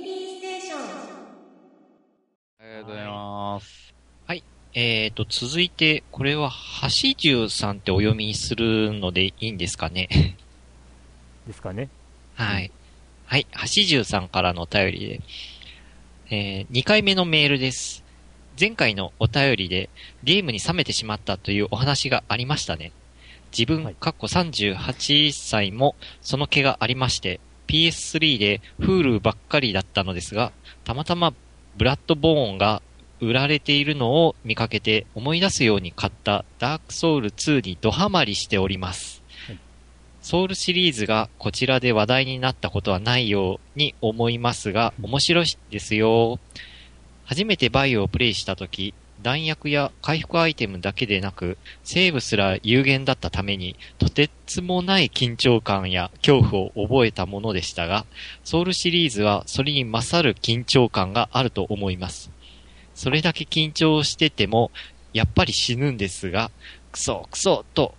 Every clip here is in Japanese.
ミリーステーション。ありがとうございます。えーと、続いて、これは、橋十さんってお読みするのでいいんですかね？ですかね。はい。はい、橋十さんからのお便りで、えー、2回目のメールです。前回のお便りで、ゲームに冷めてしまったというお話がありましたね。自分、はいかっこ38歳も、その気がありまして、PS3 で Hulu ばっかりだったのですが、たまたまブラッドボーンが売られているのを見かけて思い出すように買ったダークソウル2にドハマりしております。ソウルシリーズがこちらで話題になったことはないように思いますが、面白いですよ。初めてバイオをプレイしたとき、弾薬や回復アイテムだけでなく、セーブすら有限だったために、とてつもない緊張感や恐怖を覚えたものでしたが、ソウルシリーズはそれに勝る緊張感があると思います。それだけ緊張してても、やっぱり死ぬんですが、クソクソと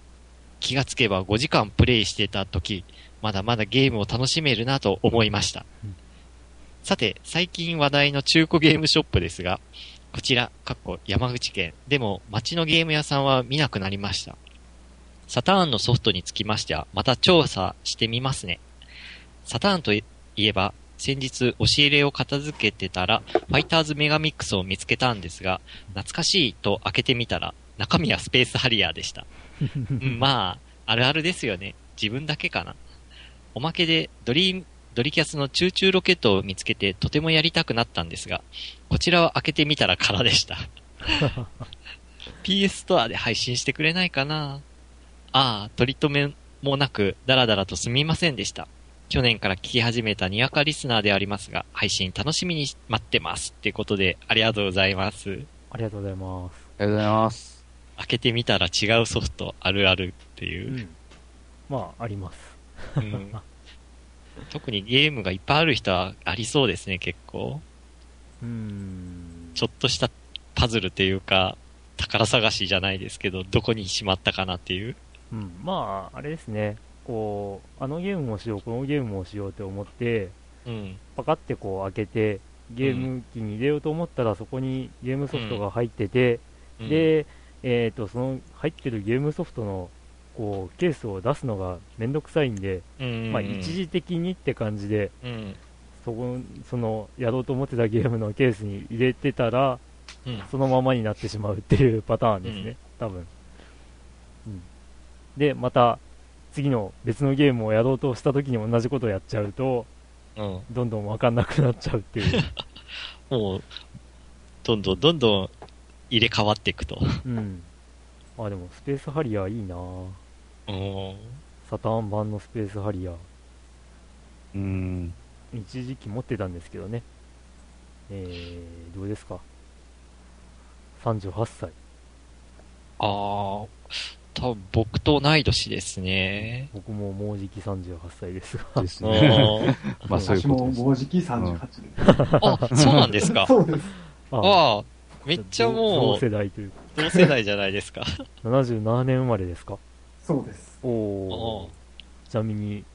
気がつけば5時間プレイしてた時、まだまだゲームを楽しめるなと思いました。さて、最近話題の中古ゲームショップですが、こちら、かっこ山口県。でも、街のゲーム屋さんは見なくなりました。サターンのソフトにつきましては、また調査してみますね。サターンといえば、先日押し入れを片付けてたら、ファイターズメガミックスを見つけたんですが、懐かしいと開けてみたら、中身はスペースハリアーでした。うんまあ、あるあるですよね。自分だけかな。おまけで、ドリーム、ドリキャスのチューチューロケットを見つけてとてもやりたくなったんですが、こちらは開けてみたら空でした。PS ストアで配信してくれないかな？ああ、取り留めもなく、だらだらとすみませんでした。去年から聞き始めたにわかリスナーでありますが、配信楽しみに待ってます。ってことで、ありがとうございます。ありがとうございます。ありがとうございます。開けてみたら違うソフトあるあるっていう。うん。まあ、あります。うん 特にゲームがいっぱいある人はありそうですね、結構。うーん。ちょっとしたパズルっていうか、宝探しじゃないですけど、どこにしまったかなっていう。うん。まあ、あれですね。こう、あのゲームもしよう、このゲームもしようって思って、うん。パカってこう開けて、ゲーム機に入れようと思ったら、そこにゲームソフトが入ってて、うん、で、えっ、と、その入ってるゲームソフトの、こう、ケースを出すのがめんどくさいんで、うん、まあ、一時的にって感じで、うん。そこ、その、やろうと思ってたゲームのケースに入れてたら、うん。そのままになってしまうっていうパターンですね、うん多分。うん。で、また、次の別のゲームをやろうとした時に同じことをやっちゃうと、うん。どんどんわかんなくなっちゃうっていう。もう、どんどんどんどん入れ替わっていくと。うん。あ、でも、スペースハリアーいいな。サターン版のスペースハリアー。うん。一時期持ってたんですけどね。えー、どうですか ?38 歳。ああ、多分僕と同い年ですね。僕ももうじき38歳ですが。ですうね。ん まあそういう私もことです。もうじき38です。あ、そうなんですか？そうです。あああ、めっちゃ同もう、世代というか。同世代じゃないですか。77年生まれですか？そうです。おおお。ちなみに、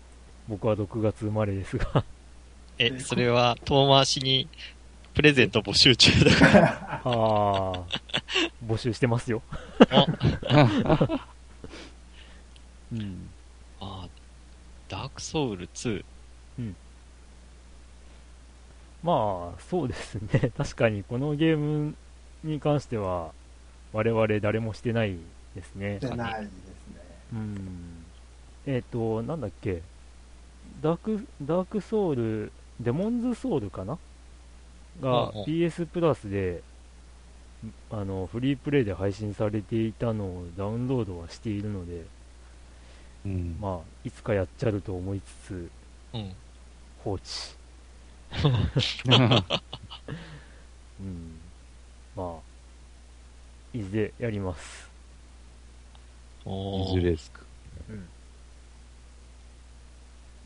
僕は6月生まれですが。え、それは遠回しにプレゼント募集中だから。ああ、募集してますよ。あ うん。あダークソウル2。まあ、そうですね。確かに、このゲームに関しては、我々誰もしてないですね。じゃないですね。うん。えっ、と、なんだっけ？ダーク、ダークソウル、デモンズソウルかな？が PS プラスで、あの、フリープレイで配信されていたのをダウンロードはしているので、うん。まあ、いつかやっちゃると思いつつ、うん。放置。うん。まあ、いずれやります。いずれですか。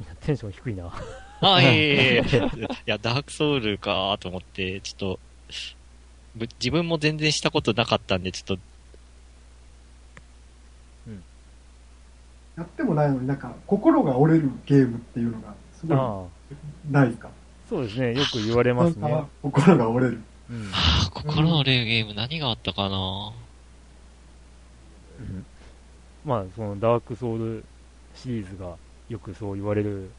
いやテンション低いな。あ、いえいえいえ。いや、ダークソウルかと思って、ちょっと、ぶ自分も全然したことなかったんで、ちょっと、やってもないのになんか、心が折れるゲームっていうのが、すごいあないですかそうですね、よく言われますね なんか。心が折れる。うんはあ、心折れるゲーム何があったかなうんまあ、そのダークソウルシリーズがよくそう言われる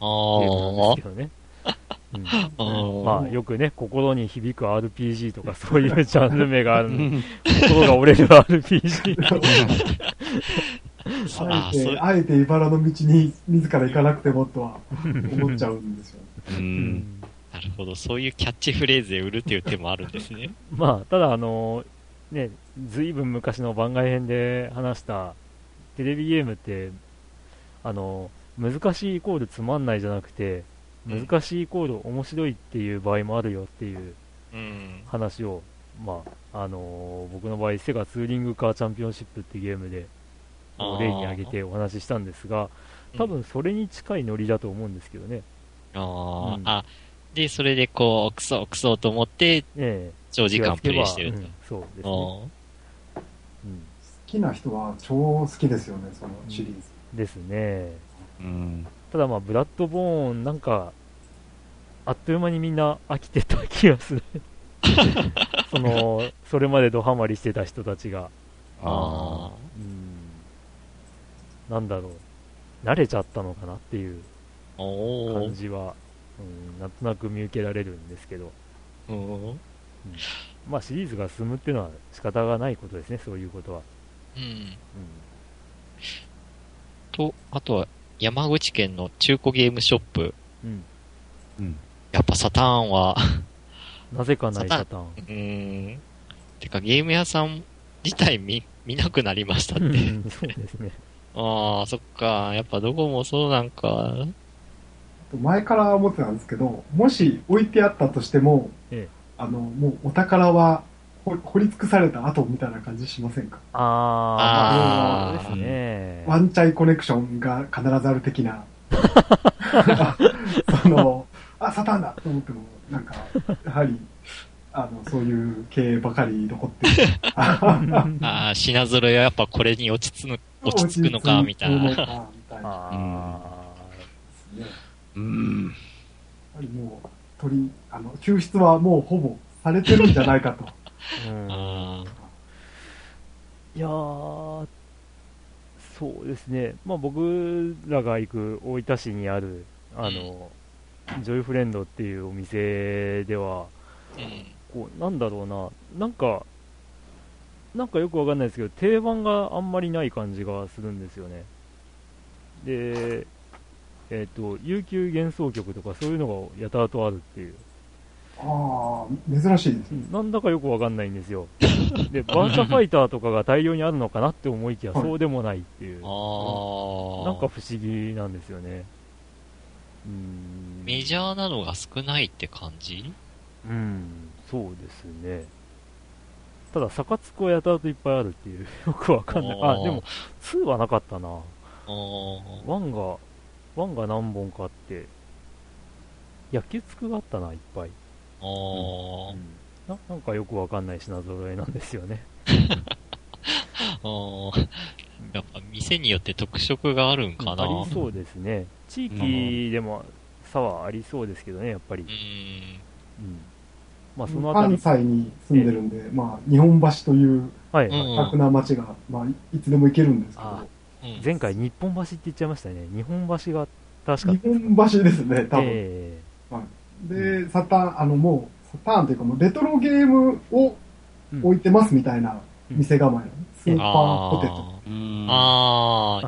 あゲームなんあですけどね。うんまあ、よくね、心に響く RPG とかそういうジャンル名があるので、心が折れる RPG。あえて、あえて茨の道に自ら行かなくてもとは思っちゃうんですよ。う。うんんなるほど。そういうキャッチフレーズで売るっていう手もあるんですね。まあ、ただ、あの、ね、ずいぶん昔の番外編で話したテレビゲームって、あの、難しいイコールつまんないじゃなくて、うん難しいイコール面白いっていう場合もあるよっていううん。話を、まあ、あの僕の場合、セガツーリングカーチャンピオンシップってゲームで、例に挙げてお話ししたんですが、多分それに近いノリだと思うんですけどね。あー、うんあ、で、それでこう、クソクソと思って、ええ長時間プレイしてると。うんそうですね。きな人は超好きですよね、そのシリーズ。ですね。うん。ただまあ、ブラッドボーン、なんか、あっという間にみんな飽きてた気がする。その、それまでドハマりしてた人たちが、あうん、なんだろう、慣れちゃったのかなっていう。感じは、うん、なんとなく見受けられるんですけど、うん。まあシリーズが進むっていうのは仕方がないことですね、そういうことは。うん。うん、と、あとは、山口県の中古ゲームショップ。うん、うん。やっぱサターンは、なぜかないサタパターン。うーん。てか、ゲーム屋さん自体見、見なくなりましたっうて。んそうですね。ああ、そっか。やっぱどこもそうなんか。前から思ってたんですけど、もし置いてあったとしても、ええあの、もうお宝は掘掘り尽くされた後みたいな感じしませんか？ああ、そうですね。ワンチャイコネクションが必ずある的な。その、あ、サタンだと思っても、なんか、やはり、あの、そういう系ばかり残ってる。ああ、品揃えはやっぱこれに落ち着くの、落ち着くのか、みたいな。落ち着くのかみたいなあですね。やっうん。ぱりもう、取り、あの、救出はもうほぼされてるんじゃないかと。ーうんあいやー、そうですね、まあ、僕らが行く大分市にある、あの、ジョイフレンドっていうお店では、うん。こう、なんだろうな、なんか、なんかよくわかんないですけど、定番があんまりない感じがするんですよね。で、えっ、と、悠久幻想曲とかそういうのがやたらとあるっていう。ああ、珍しいですね。なんだかよくわかんないんですよ。で、バーチャファイターとかが大量にあるのかなって思いきや、はいそうでもないっていう。ああ。なんか不思議なんですよね。うーん。メジャーなのが少ないって感じ？うん、そうですね。ただ、サカツクはやたらといっぱいあるっていう、よくわかんない。あ、あーでも、2はなかったな。ああ。1が、1が何本かあって、野球つくがあったな、いっぱい。ああ。ななんかよくわかんない品揃えなんですよね。ああ。やっぱ店によって特色があるんかな。ありそうですね。地域でも差はありそうですけどね、やっぱり。うん。うん。まあ、そのあたり関、西に住んでるんで、まあ、日本橋というはい、うん楽な街が、まあ、いつでも行けるんですけあど、うん前回日本橋って言っちゃいましたね。日本橋が確か日本橋ですね、多分。えで、サターン、あの、もう、サターンというか、もうレトロゲームをうん置いてますみたいなうん。店構え、スーパーポテト。あうん。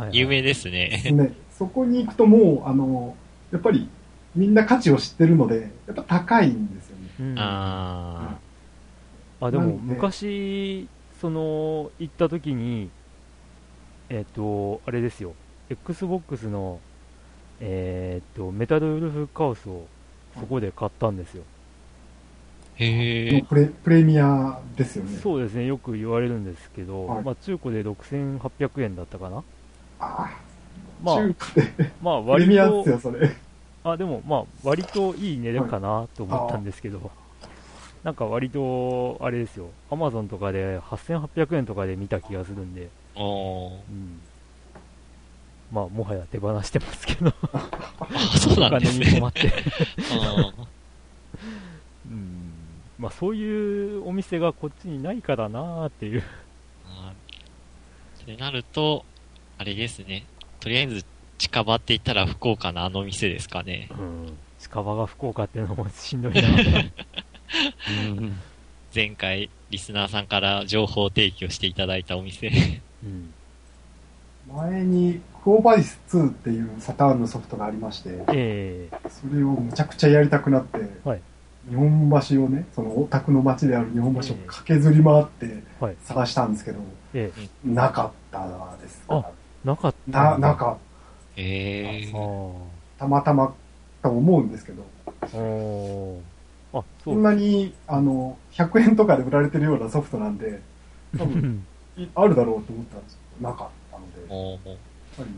あ。有名ですでね。すね。そこに行くともう、あの、やっぱり、みんな価値を知ってるので、やっぱ高いんですよね。うん。ああでも昔、その行った時に、えっ、と、あれですよ、Xbox の、えっ、と、メタルウルフカオスをそこで買ったんですよ。あ。へえ。プレプレミアですよね。そうですね、よく言われるんですけど、はいまあ中古で6800円だったかな。ああ、まあ、中古で、まあプレ割ミアですと、よ、それ。あ、でもまあ割といい値段かなと思ったんですけど、なんか割と、あれですよ、アマゾンとかで8800円とかで見た気がするんで、あーうん。まあ、もはや手放してますけど、あ、そうおなんですね金に困っ。て。あ うん。まあ、そういうお店がこっちにないからなーっていう。あってなると、あれですね。とりあえず、近場って言ったら福岡のあの店ですかね。うん。近場が福岡っていうのもしんどいな。うん。前回、リスナーさんから情報提供していただいたお店。うん。前に、クオバイス2っていうサターンのソフトがありまして、ええ。それをむちゃくちゃやりたくなって、はい。日本橋をね、そのオタクの街である日本橋を駆けずり回ってはい。探したんですけど、ええ。なかったですあなかった。な、なかえあー、たまたまと思うんですけど、あ。そそんなに、あの、100円とかで売られてるようなソフトなんで、多分。あるだろうと思ったんですけど、なかったので、やっおーぱり、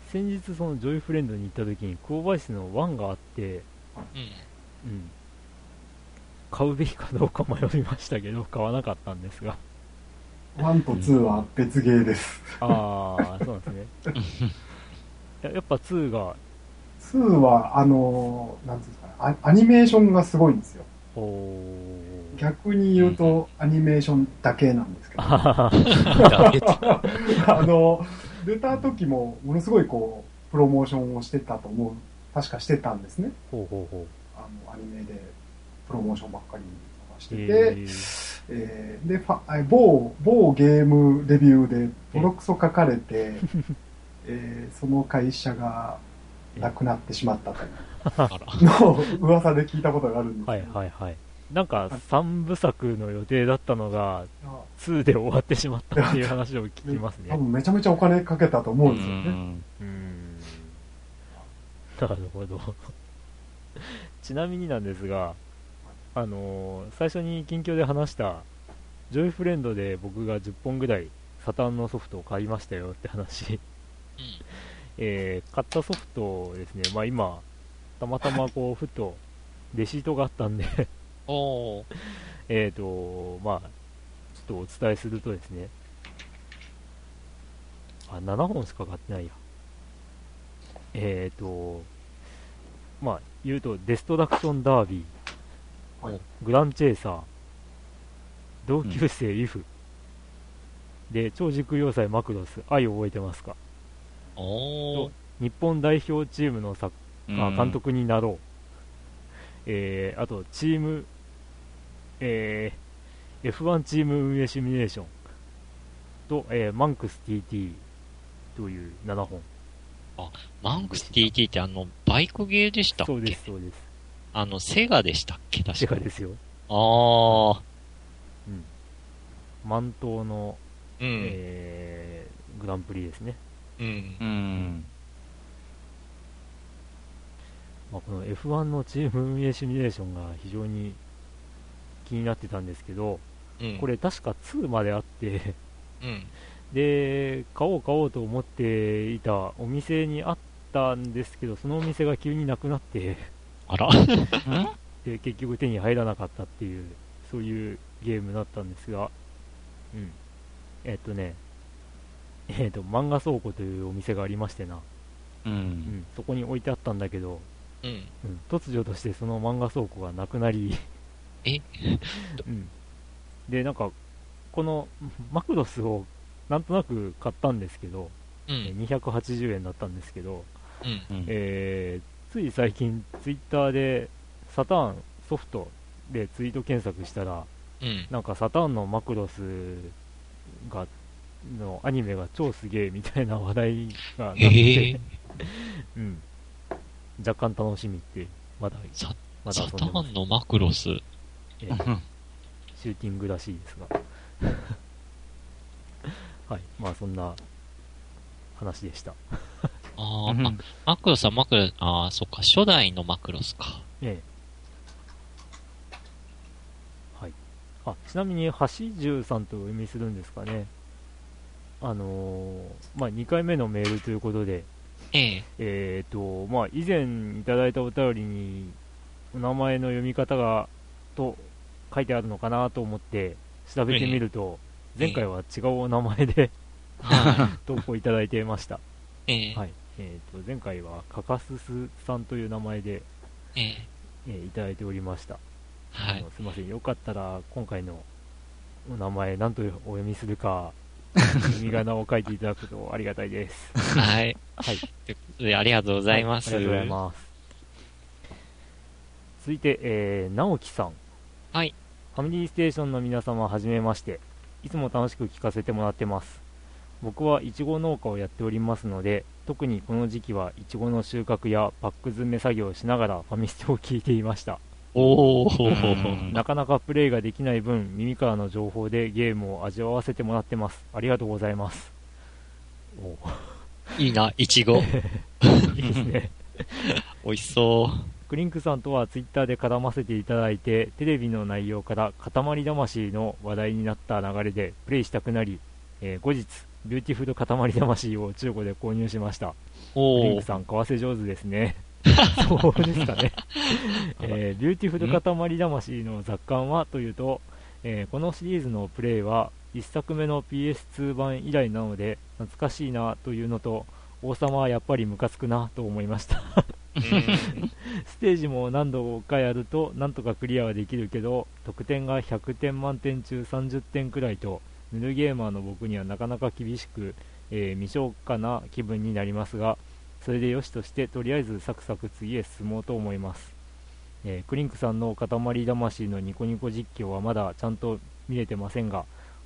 先日そのジョイフレンドに行った時に、クオバイスの1があって、うん。うん。買うべきかどうか迷いましたけど、買わなかったんですが。1と2は別ゲーです。ああ、そうなんですね。ややっぱ2が、2は、あの、なんていうんですかね、アアニメーションがすごいんですよ。おー。逆に言うと、アニメーションだけなんですけど、あ の、出た時も、ものすごいこう、プロモーションをしてたと思う、確かしてたんですね。ほうほうほあの、アニメで、プロモーションばっかりしてう。て、えーえーで、ファあ某、某ゲームレビューでボロクソ書かれて、えーその会社がなくなってしまったという。のを噂で聞いたことがあるんですはいけどはいはい。なんか、3部作の予定だったのが、2で終わってしまったっていう話を聞きますね多。分めちゃめちゃお金かけたと思うんですよね。ん。うーん。なるほど。ちなみになんですが、あのー最初に近況で話した、ジョイフレンドで僕が10本ぐらいサタンのソフトを買いましたよって話。えー買ったソフトですね、まあ今、たまたまこう、ふと、レシートがあったんでおー。えっと、まあ、ちょっとお伝えするとですね、あ、7本しか買ってないや。えっと、まあ、言うと、デストラクションダービー、はい。グランチェイサー、同級生イフ、で、超時空要塞マクロス、愛を覚えてますか？おー。日本代表チームの作あ監督になろう、えーあとチーム、えー F1 チーム運営シミュレーションと、えーマンクス TT という7本マンクス TT ってあの、バイクゲーでしたっけ？そうですそうですあの、セガでしたっけ？確かシェカですよあー。満島の、うん。えーグランプリですね、うん。うん。まあ、この F1 のチーム運営シミュレーションが非常に気になってたんですけどうん。これ確か2まであってうん。で、買おう買おうと思っていたお店にあったんですけど、そのお店が急になくなって、あら？で、結局手に入らなかったっていう、そういうゲームだったんですが、うん。えっとね、えっと、漫画倉庫というお店がありましてな、う。うんん、そこに置いてあったんだけど、うん。うん、突如としてその漫画倉庫がなくなり、え？うん。で、なんか、このマクロスをなんとなく買ったんですけど、うえん。280円だったんですけど、うん。うんえーつい最近、ツイッターでサターンソフトでツイート検索したら、うん。なんかサターンのマクロスがのアニメが超すげえみたいな話題がなって、へえ。うん、若干楽しみって、まだサまだサタ遊んでますーンのマクロス。えーシューティングらしいですが。はい、まあそんな話でした。あーあ、マクロスはマクロス、ああ、そっか、初代のマクロスか。ええ。はい。あ、ちなみに、橋十さんとお読みするんですかね。あのーまあ、2回目のメールということで、ええ。えっ、と、まあ、以前いただいたお便りに、お名前の読み方が、と書いてあるのかなと思って調べてみると、ええ前回は違うお名前で、は 投稿いただいてました。い。ええはい。えっ、と、前回はカカススさんという名前で、えええーいただいておりました。はい。すいません。よかったら、今回のお名前、何とお読みするか、読み仮名を書いていただくとありがたいです。はい。はい。ということで、ありがとうございます。はありがとうございます。続いて、えー、直樹さん。はい。ファミリーステーションの皆様、はじめまして。いつも楽しく聞かせてもらってます。僕はイチゴ農家をやっておりますので、特にこの時期はイチゴの収穫やパック詰め作業をしながらファミステを聞いていました。おうんー。なかなかプレイができない分、耳からの情報でゲームを味わわせてもらってます。ありがとうございます。おいいな、いちご。いいですね。美味しそう。クリンクさんとはツイッターで絡ませていただいて、テレビの内容から塊魂の話題になった流れでプレイしたくなり、えー後日、ビューティフル塊魂を中古で購入しました。クリンクさん、買わせ上手ですね。そうですかね。えービューティフル塊魂の雑感はというと、えーこのシリーズのプレイは1作目の PS2 版以来なので懐かしいなというのと王様はやっぱりムカつくなと思いましたうんステージも何度かやるとなんとかクリアはできるけど得点が100点満点中30点くらいとヌルゲーマーの僕にはなかなか厳しく、えー未消化な気分になりますがそれでよしとしてとりあえずサクサク次へ進もうと思います、えークリンクさんの塊魂のニコニコ実況はまだちゃんと見れてませんが、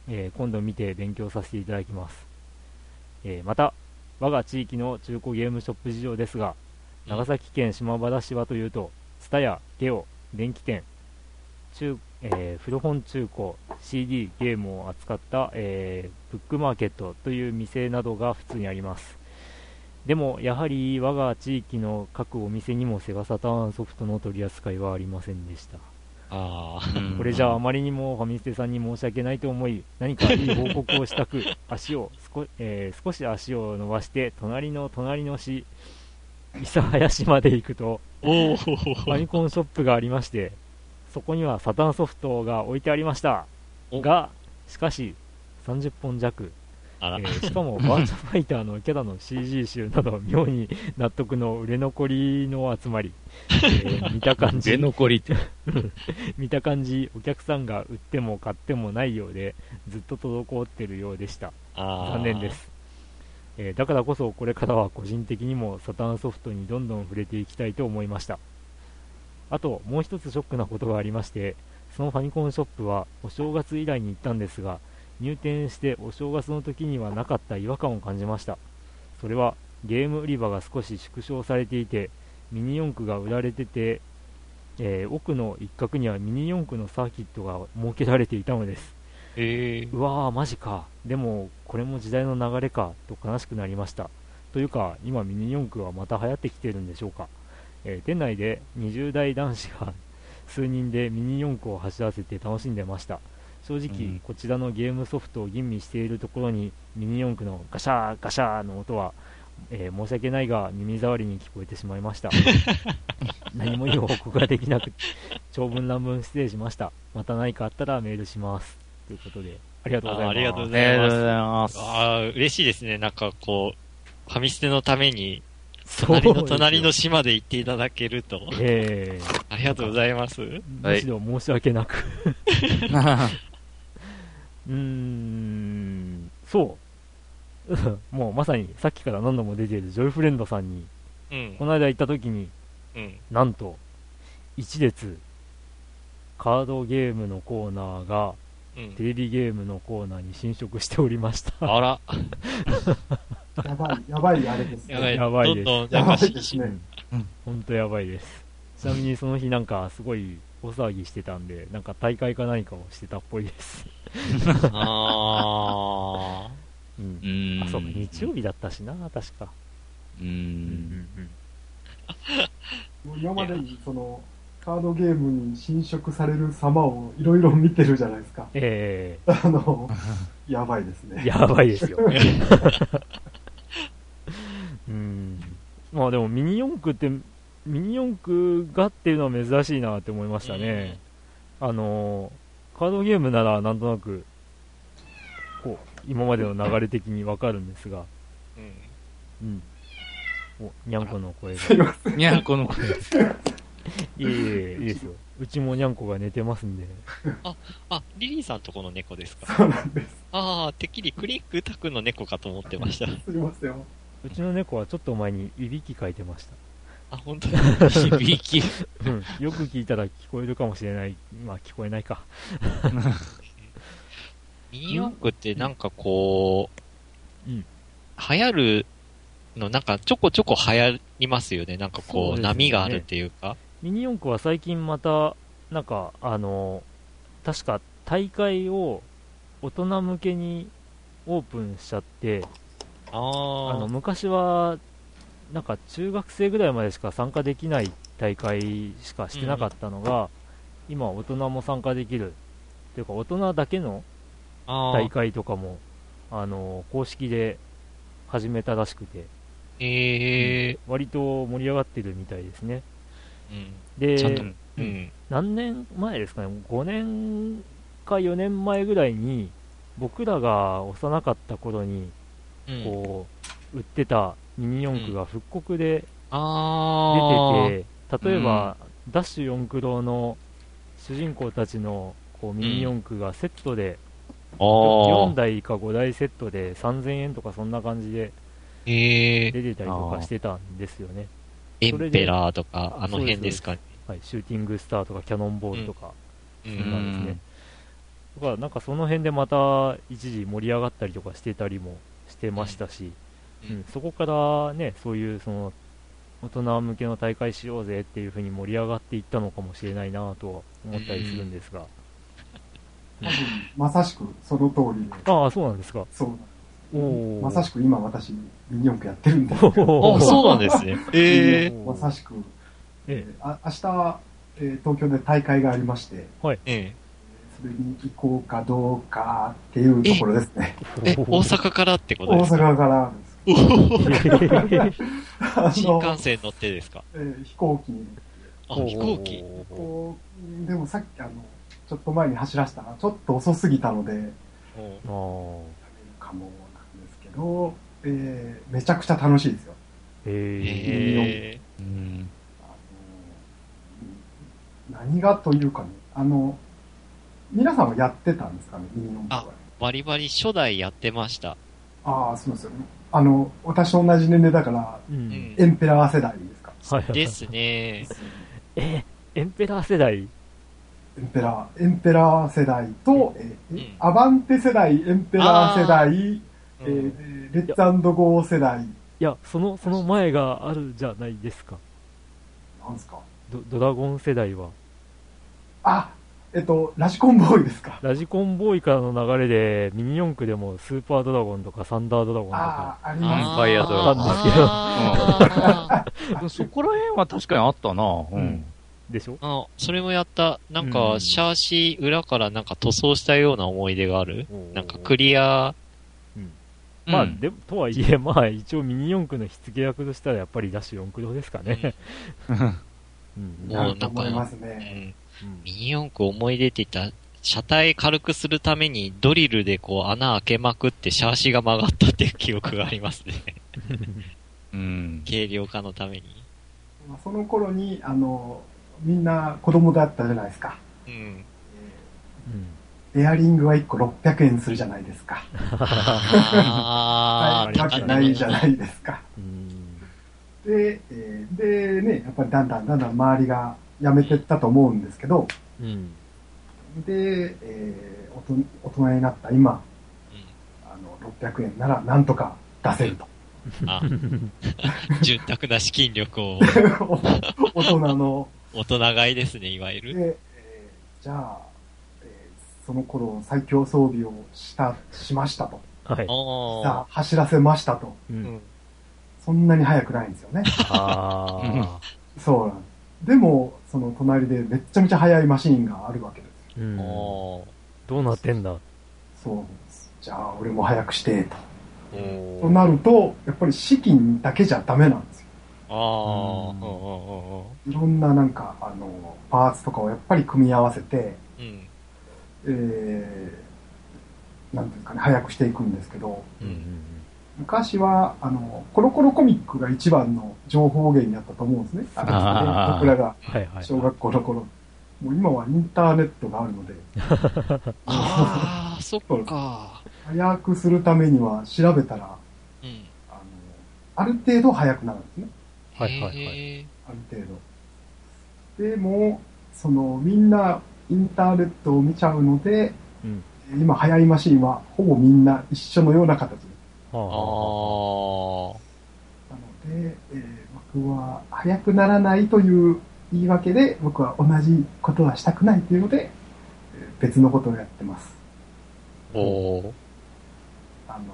えー今度見て勉強させていただきます、えまた我が地域の中古ゲームショップ事情ですが長崎県島原市はというと、ツタヤ、ゲオ、電気店、中えー古本中古、CD、ゲームを扱った、えーブックマーケットという店などが普通にあります。でも、やはり我が地域の各お店にもセガサターンソフトの取り扱いはありませんでした。あー。これじゃああまりにもファミステさんに申し訳ないと思い、何かいい報告をしたく、足を少,、えー少し足を伸ばして、隣の隣の市、諫早市まで行くと、おファー。ミコンショップがありまして、そこにはサタンソフトが置いてありました。おが、しかし、30本弱、え。ーしかもバーチャファイターのキャラの CG 集など妙に納得の売れ残りの集まり、えー 見た感じ出残りって。見た感じお客さんが売っても買ってもないようでずっと滞ってるようでした残念で。す、えーだからこそこれからは個人的にもサタンソフトにどんどん触れていきたいと思いました。あともう一つショックなことがありましてそのファミコンショップはお正月以来に行ったんですが入店してお正月の時にはなかった違和感を感じました。それはゲーム売り場が少し縮小されていてミニ四駆が売られてて、えー奥の一角にはミニ四駆のサーキットが設けられていたのです。えー。うわーマジか。でもこれも時代の流れかと悲しくなりました。というか今ミニ四駆はまた流行ってきてるんでしょうか、えー店内で20代男子が 数人でミニ四駆を走らせて楽しんでました。正直、うん。こちらのゲームソフトを吟味しているところにミニ四駆のガシャーガシャーの音は、えー申し訳ないが耳障りに聞こえてしまいました。何もいい報告ができなく長文乱文失礼しました。また何かあったらメールしますということでありがとうございますあありがとうごあざいます。ああ、嬉しいですね。なんかこう、ファミステのために、隣の隣の島で行っていただけると。ええありがとうございます。むしろ申し訳なく うーんそう もうまさにさっきから何度も出ているジョイフレンドさんにうんこ。の間行った時にうん。なんと一列カードゲームのコーナーがうんテレビゲームのコーナーに侵食しておりました。あら、やばい、やばいあれですね。やばい。やばいです。どんどん、なんかしやばいですね。ほん。とやばいです。ちなみにその日なんかすごい大騒ぎしてたんでなんか大会か何かをしてたっぽいです。あうん。うーん。あそうか日曜日だったしな確か。うーん。もう今までにその、カードゲームに侵食される様をいろいろ見てるじゃないですか。えあの、やばいですえね。やばいですよ。うん。まあでもミニ四駆って、ミニ四駆がっていうのは珍しいなって思いましたね。あのー、カードゲームならなんとなく、こう、今までの流れ的にわかるんですが、うん。うん。お、にゃんこの声が。すいません。にゃんこの声。いえいえ、いいですよ。うちもにゃんこが寝てますんで。あ、リリーさんとこの猫ですか？そうなんです。ああ、てっきりクリックタクの猫かと思ってました。すいません。うちの猫はちょっと前にいびきかいてました。あ、本当だ。響き。うん。よく聞いたら聞こえるかもしれない。まあ聞こえないか。ミニ四駆ってなんかこう、うん流行るの、なんかちょこちょこ流行りますよね。なんかこう、そうですね波があるっていうか。ミニ四駆は最近また、なんか、あの、確か大会を大人向けにオープンしちゃって、ああのあ、昔は、なんか中学生ぐらいまでしか参加できない大会しかしてなかったのが、今は大人も参加できる。というか大人だけのあ大会とかも、あの、公式で始めたらしくて、ええ割と盛り上がってるみたいですね。うん。で。何年前ですかね、5年か4年前ぐらいに、僕らが幼かった頃に、うん、こう、売ってたミニ四駆が復刻で出てて、例えば、ダッシュ四駆郎の主人公たちのこうミニ四駆がセットで、あ4あ、台か5台セットで3000円とかそんな感じでええ出てたりとかしてたんですよね。エンペラーとか、あの辺ですかね。はい、シューティングスターとかキャノンボールとか、うそんなんですね。だからなんかその辺でまた一時盛り上がったりとかしてたりもしてましたし、うんうんそこからね、そういうその大人向けの大会しようぜっていう風に盛り上がっていったのかもしれないなとは思ったりするんですが、まさしくその通りで、ああ、そうなんですか。そうなんです。まさしく今私、ミニ四駆やってるんで、あ、そうなんですね。ええまさしく、えあ明日、えー東京で大会がありまして、ええ。それに行こうかどうかっていうところですね。え、大阪からってこと大ですか？阪からです。あ新幹線乗ってですか？えー飛行機に。あ、飛行機。こうでもさっきあの、ちょっと前に走らせたら、ちょっと遅すぎたので、ああ、かもけど、えーめちゃくちゃ楽しいですよ。へえ。えうん。何がというかね、あの、皆さんはやってたんですかね、ミニ四駆はバリバリ初代やってました。ああ、そうですよね。あの、私と同じ年齢だから、う。うんんエ。ンペラー世代ですか？はいはい。ですね。え、エンペラー世代？エンペラー、エンペラー世代と、えーうんアバンテ世代、エンペラー世代、えうんーレッツゴー世代、いや、その、その前があるじゃないですか。なんですか？ドドラゴン世代は。あ、えっと、ラジコンボーイですか？ラジコンボーイからの流れで、ミニ四駆でもスーパードラゴンとかサンダードラゴンとか、ああ、ありまあファイヤードラゴンなんですけどあーそこら辺は確かにあったな。うん。でしょ？あ、それもやった。なんうか、んシャーシ裏からなんか塗装したような思い出がある。なんかクリア、まあ、うんでも、とはいえ、まあ、一応ミニ四駆の火付け役としたらやっぱりダッシュ四駆堂ですかね。うん。もうなると思いますうね。んうんミニ四駆思い出って言ったら、車体軽くするためにドリルでこう穴開けまくってシャーシが曲がったっていう記憶がありますね。うん。軽量化のために。まあその頃に、あの、みんな子供だったじゃないですか。うん。うんエアリングは1個600円するじゃないですか。あー、はい、わけないじゃないですか。うんで、えーでね、やっぱりだんだんだんだん周りがやめてったと思うんですけど、うん。で、えー、おと大人になった今、あの、600円ならなんとか出せると。あ、潤沢な資金力を、大人の。大人買いですね、いわゆる。で、えーじゃあ、えーその頃最強装備をした、しましたと。はい。さあ、走らせましたと。う。うんん。そんなに速くないんですよね。ああ。そうなんです。でも、その隣でめっちゃめちゃ速いマシーンがあるわけですよ。うん。どうなってんだ？そうなんです。じゃあ、俺も速くして、と。おとなると、やっぱり資金だけじゃダメなんですよ。あー。うんうんうんいろんななんか、あの、パーツとかをやっぱり組み合わせて、えなんていうんですかね、早くしていくんですけど、う。うんうんん昔は、あの、コロコロコミックが一番の情報源になったと思うんですね。あの僕らがはいはい。小学校の頃。もう今はインターネットがあるので、ああ、そっか。早くするためには調べたら、うん。あの、ある程度早くなるんですね。はいはいはいへある程度。でも、その、みんなインターネットを見ちゃうので、うん今、早いマシンはほぼみんな一緒のような形です。はあなので、えー僕は早くならないという言い訳で、僕は同じことはしたくないというので、えー別のことをやってます。ー。おー。あの、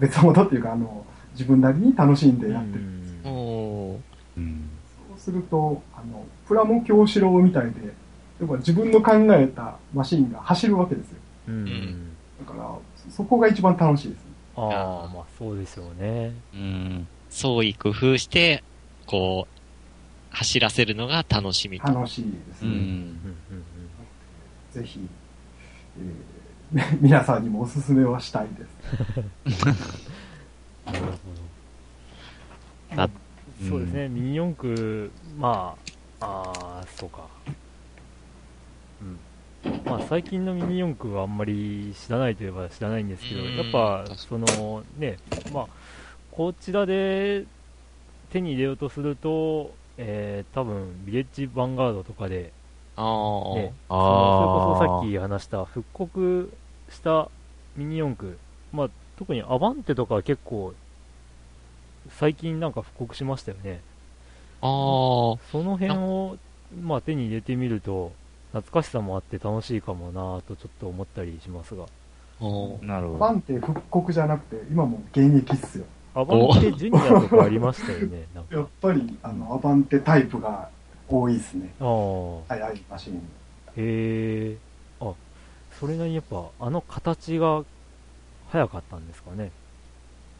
別のことっていうか、あの、自分なりに楽しんでやってる。うんおー。うん。そうすると、あの、プラモ教師郎みたいで、要は自分の考えたマシンが走るわけですよ。うんんだから、そこが一番楽しいですね。ああ、まあそうですよね。うん。創意工夫して、こう、走らせるのが楽しみと。楽しいですね。うん。うんうんぜひ、えー 皆さんにもおすすめはしたいです。うん。なるほど。あそうですね、ミニ四駆、まあ、ああ、そうか。うん。まあ、最近のミニ四駆はあんまり知らないといえば知らないんですけど、うんやっぱその、ね、まあ、こちらで手に入れようとすると、えー、多分、ビレッジヴァンガードとかで、ああ。ね、あそのそれこそーさっき話した復刻したミニ四駆、まあ、特にアバンテとかは結構、最近なんか復刻しましたよね。ああ。その辺を、まあ、手に入れてみると、懐かしさもあって楽しいかもなぁとちょっと思ったりしますが。なるほど。バンって復刻じゃなくて、今も現役っすよ。アバンテジュニアとかありましたよね。なんかやっぱり、あの、アバンテタイプが多いっすね。ああ、速いマシン。へえ。あ、それなりにやっぱ、あの形が早かったんですかね。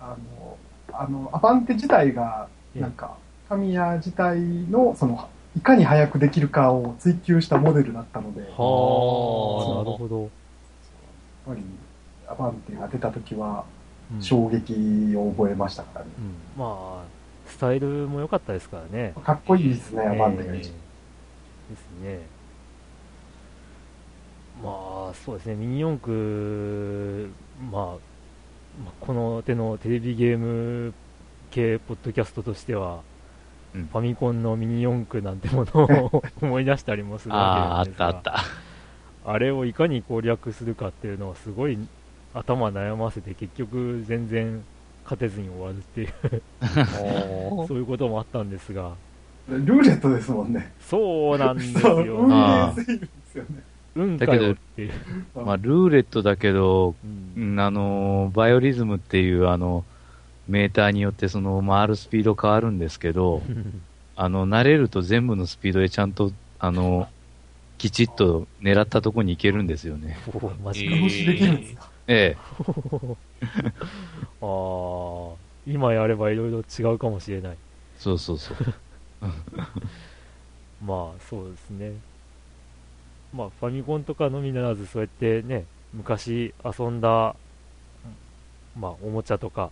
あの、あの、アバンテ自体が、ええなんか、タミヤ自体の、その、いかに速くできるかを追求したモデルだったので、やっはあ、ーなるほど。ぱり、アバンテが出た時は、うん衝撃を覚えましたからね。うん、まあ、スタイルも良かったですからね。かっこいいですね、アバンテがえー一ですね。まあ、そうですね、ミニ四駆、まあ、まあこの手のテレビゲーム系ポッドキャストとしては、うんファミコンのミニ四駆なんてものを 思い出したりもするああ、あわけですが。ったあった。あれをいかに攻略するかっていうのはすごい頭悩ませて結局全然勝てずに終わるっていう。そういうこともあったんですが。ルーレットですもんね。そうなんですよ運あ営すぎるんですよね。運かよっていう、まあ、ルーレットだけど、うん。うんあの、バイオリズムっていう、あの、メーターによって、その、回るスピード変わるんですけど、あの、慣れると全部のスピードでちゃんと、あの、きちっと狙ったとこに行けるんですよね。おマジか、えー無視できるんですか？え ああ今やればいろいろ違うかもしれないえ。そうそうそう。まあそうですねまあファミコンとかのみならずそうやってね昔遊んだまあおもちゃとか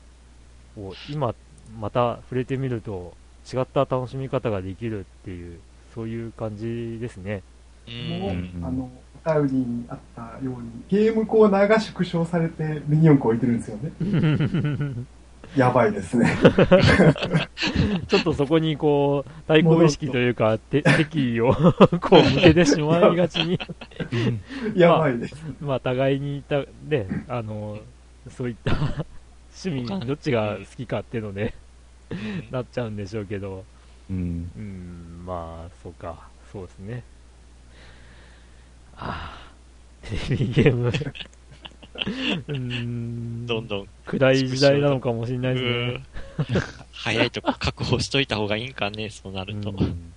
を今また触れてみると違った楽しみ方ができるっていうそういう感じですねう。もうあの、お便りにあったように、ゲームコーナーが縮小されてミニ四駆置いてるんですよね。やばいですね。ちょっとそこにこう対抗意識というかて敵意を こう向けてしまいがちにやばいです。まあ、互いにいた、ね、あの、そういった趣味、どっちが好きかっていうので、なっちゃうんでしょうけど、うん。うん、まあ、そうか、そうですね。ああ、テレビゲーム、うん、どんどん、暗い時代なのかもしれないですね。早いとこ確保しといた方がいいんかね、そうなると。うん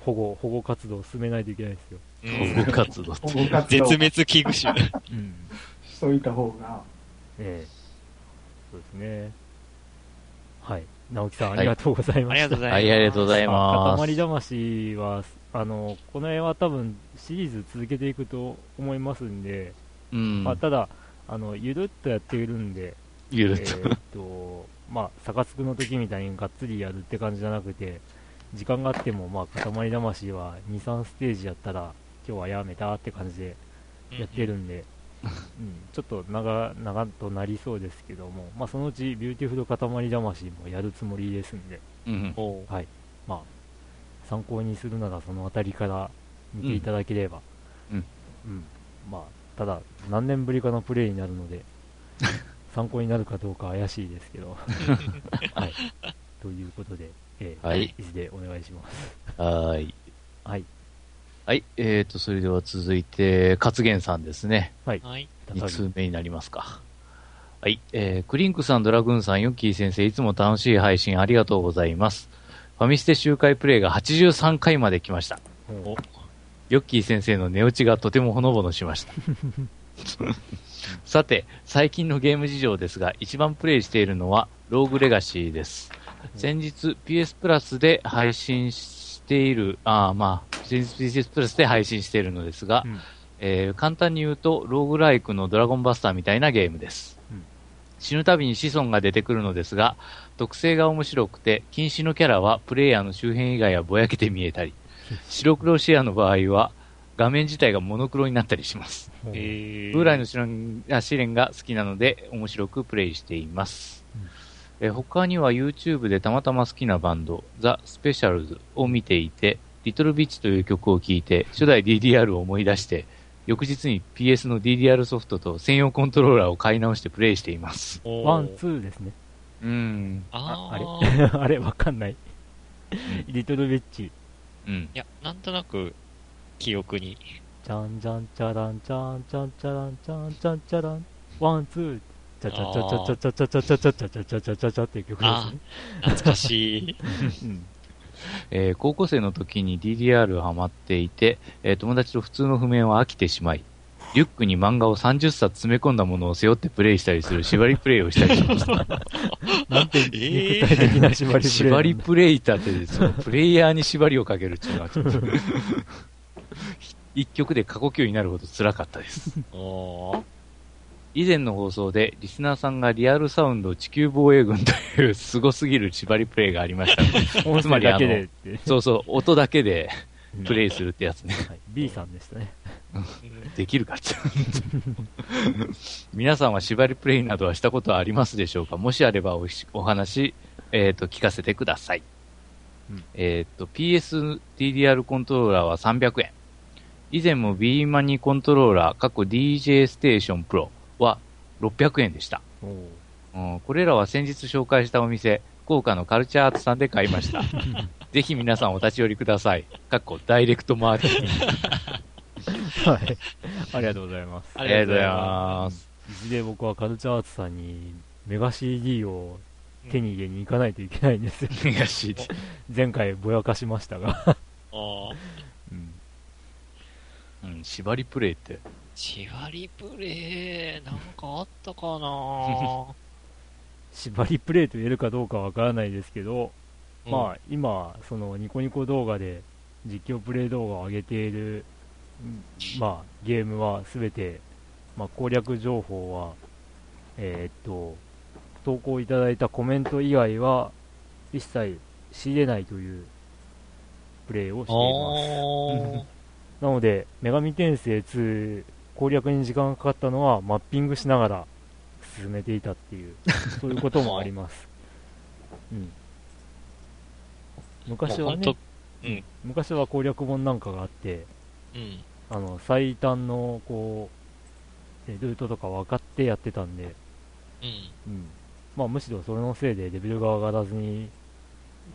保護、保護活動を進めないといけないですよ。うん保護活動。保護活動絶滅危惧種。うん。しといた方が、ええ。そうですね。はい。直樹さん、はいありがとうございました。ありがとうございます。はい、ありがとうございます。塊魂は、あの、この辺は多分シリーズ続けていくと思いますんで、うん。まあ、ただ、あの、ゆるっとやっているんで、ゆるっえーっと、まあ、サカツクの時みたいにがっつりやるって感じじゃなくて、時間があっても、まあ、塊魂は2、3ステージやったら、今日はやめたって感じでやってるんで、うん、ちょっと長、長となりそうですけども、まあ、そのうちビューティフル塊魂もやるつもりですんで、うん。おはい。まあ、参考にするならそのあたりから見ていただければ。うん。うん。まあ、ただ、何年ぶりかのプレイになるので、参考になるかどうか怪しいですけど。はい。ということで、えー、はいいつでお願いします。はーい。はい。はい。えーと、それでは続いて、勝元さんですね。はい。はい。2通目になりますか。はい。えー、クリンクさん、ドラグーンさん、ヨッキー先生、いつも楽しい配信ありがとうございます。ファミステ周回プレイが83回まで来ました。おヨッキー先生の寝落ちがとてもほのぼのしました。さて、最近のゲーム事情ですが、一番プレイしているのは、ローグレガシーです。先日 PS プラスで配信している、ああ、まあ、先日 PS プラスで配信しているのですが、うんえー簡単に言うと、ローグライクのドラゴンバスターみたいなゲームです。うん死ぬたびに子孫が出てくるのですが、特性が面白くて、禁止のキャラはプレイヤーの周辺以外はぼやけて見えたり、白黒シェアの場合は、画面自体がモノクロになったりします。えー、ブーライの試練が好きなので、面白くプレイしています。えー他には YouTube でたまたま好きなバンド、ザ・スペシャルズを見ていて、リトルビッチという曲を聴いて、初代 DDR を思い出して、翌日に PS の DDR ソフトと専用コントローラーを買い直してプレイしています。ワン、ツーですね。うん。ああーれ あれわかんない。リトルビッチ。うん。いや、なんとなく、記憶に。じゃんじゃんちゃらんちゃんちゃんちゃらんちゃんちゃんちゃらん。ワン、ツー。ちゃちゃちゃちゃちゃちゃちゃちゃちゃちゃちゃちゃちゃちゃっていう曲ですね。懐かしい。うんえー高校生の時に DDR をハマっていて、えー友達と普通の譜面は飽きてしまい、リュックに漫画を30冊詰め込んだものを背負ってプレイしたりする縛りプレイをしたりしました。なんて肉体的な縛りプレイなんだ縛りプレイたって、そのプレイヤーに縛りをかけるっていうのはちょっと一曲で過呼吸になるほど辛かったです。以前の放送でリスナーさんがリアルサウンド地球防衛軍という凄すぎる縛りプレイがありましたので、音声だけでって。そうそう、音だけでプレイするってやつね。はい B さんでしたね。できるかって。皆さんは縛りプレイなどはしたことはありますでしょうか？もしあればおしお話、えっ、と、聞かせてください。うんえっ、と、PS DDR コントローラーは300円。以前も B マニコントローラー、過去 DJ ステーションプロは600円でした。うん、これらは先日紹介したお店、福岡のカルチャーアーツさんで買いました。ぜひ皆さんお立ち寄りください。かっこダイレクトマーケティング。はい。ありがとうございます。ありがとうございます。いずれ僕はカルチャーアーツさんにメガ CD を手に入れに行かないといけないんですよ。メガ CD。前回ぼやかしましたが。あーうんうん、縛りプレイって。縛りプレイ、なんかあったかな？縛りプレイと言えるかどうかわからないですけど、うん。まあ今、そのニコニコ動画で実況プレイ動画を上げている、うんまあゲームはすべて、まあ攻略情報は、えーっと、投稿いただいたコメント以外は一切仕入れないというプレイをしています。あ なので、女神転生2攻略に時間がかかったのはマッピングしながら進めていたっていう、そういうこともあります。うん。ー昔はねもうほん昔は攻略本なんかがあって、うん。あの、最短の、こう、えルートとか分かってやってたんで、うん。うん。まあむしろそれのせいでレベルが上がらずに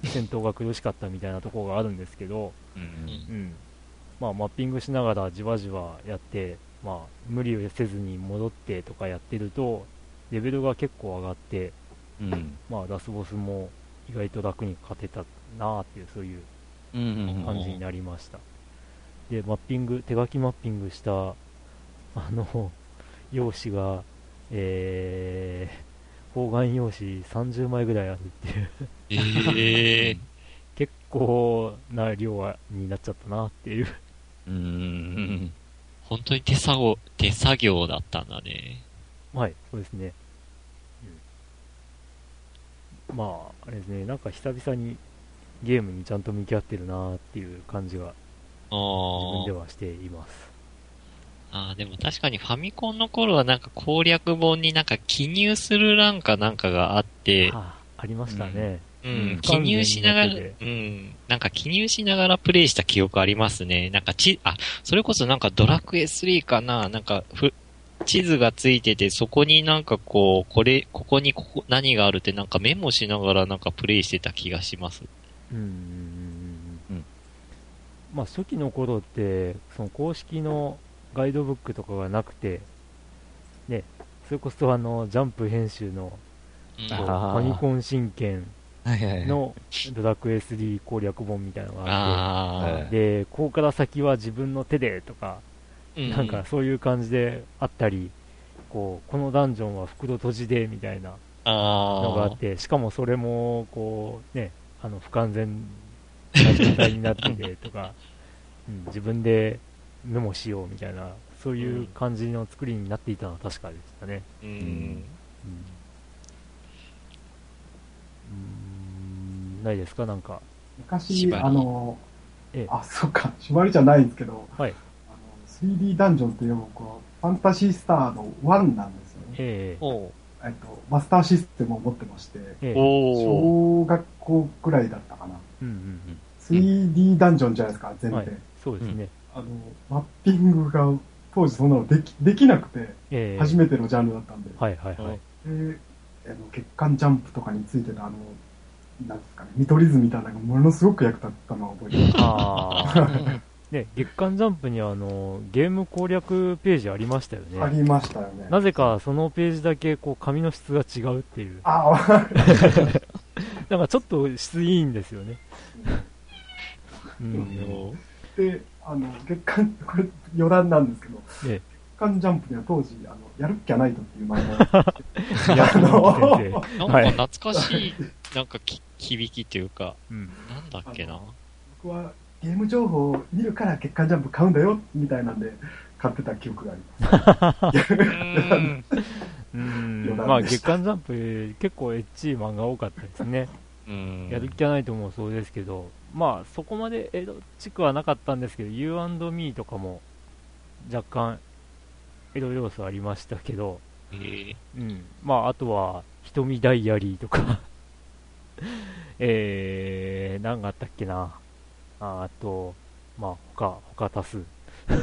戦闘が苦しかったみたいなところがあるんですけど、うんうん、まあ、マッピングしながらじわじわやって、まあ、無理をせずに戻ってとかやってると、レベルが結構上がって、うん。まあ、ラスボスも意外と楽に勝てたなあっていう、そういう。感じになりました。で、マッピング、手書きマッピングした、あの、用紙が、えー、方眼用紙30枚ぐらいあるっていう、ええ 結構な量はになっちゃったなっていう。うん。本当に手作業、手作業だったんだね。はい、そうですね。うん、まあ、あれですね、なんか久々にゲームにちゃんと向き合ってるなーっていう感じがあ自分でーはしています。あー、でも確かにファミコンの頃はなんか攻略本になんか記入する欄かなんかがあって、はあ、ありましたね。ううんん、記入しながら、うん、なんか記入しながらプレイした記憶ありますね。なんかち、あ、それこそなんかドラクエ3かななんかふ、地図がついてて、そこになんかこう、これ、ここにここ何があるってなんかメモしながらなんかプレイしてた気がします。うんうん。まあ初期の頃って、その公式のガイドブックとかがなくて、ね、それこそあの、ジャンプ編集のうんファミコン神剣。のドラクエ3攻略本みたいなのがあって、で、ここから先は自分の手でとか、なんか、そういう感じであったり、こう、このダンジョンは袋閉じでみたいなのがああって、しかもそれも、こう、ね、あの、不完全な状態になっててとか、うん、自分でメモしようみたいな、そういう感じの作りになっていたのは確かでしたね。あ、ううん。ん。うん、うーんないですか？なんか。昔あの、ええあ、そうか、縛りじゃないんですけど、はい。あの 3D ダンジョンっていうこう、ファンタジースターの1なんですよね。えええっと、マスターシステムを持ってまして、ええ小学校くらいだったかな。うんうんうん 3D ダンジョンじゃないですか、全はい編。そうですね。あの、マッピングが当時そんなのできできなくて、ええ初めてのジャンルだったんで。はいはいはい。で、あの月刊ジャンプとかについてたあの、なんですかね、見取り図みたいなのがものすごく役立ったのを覚えてます。ああ。ね、月刊ジャンプにあの、ゲーム攻略ページありましたよね。ありましたよね。なぜかそのページだけこう紙の質が違うっていう。あ、なんかちょっと質いいんですよね。うん。で、あの、月刊、これ余談なんですけど、え月刊ジャンプには当時、あの、やるっきゃないとっていう漫画。やあの。なんか懐かしい、なんかき響きっていうか、うん。なんだっけな？僕はゲーム情報を見るから月刊ジャンプ買うんだよ、みたいなんで、買ってた記憶があります。うん。まあ月刊ジャンプ結構エッチい漫画多かったですね。うんやる気はないともそうですけど、まあそこまでエロチクはなかったんですけど、You&Me とかも若干エロ要素ありましたけど、えーうん。まああとは、瞳ダイアリーとか、えー、何があったっけな。ああと、まあ他、他多数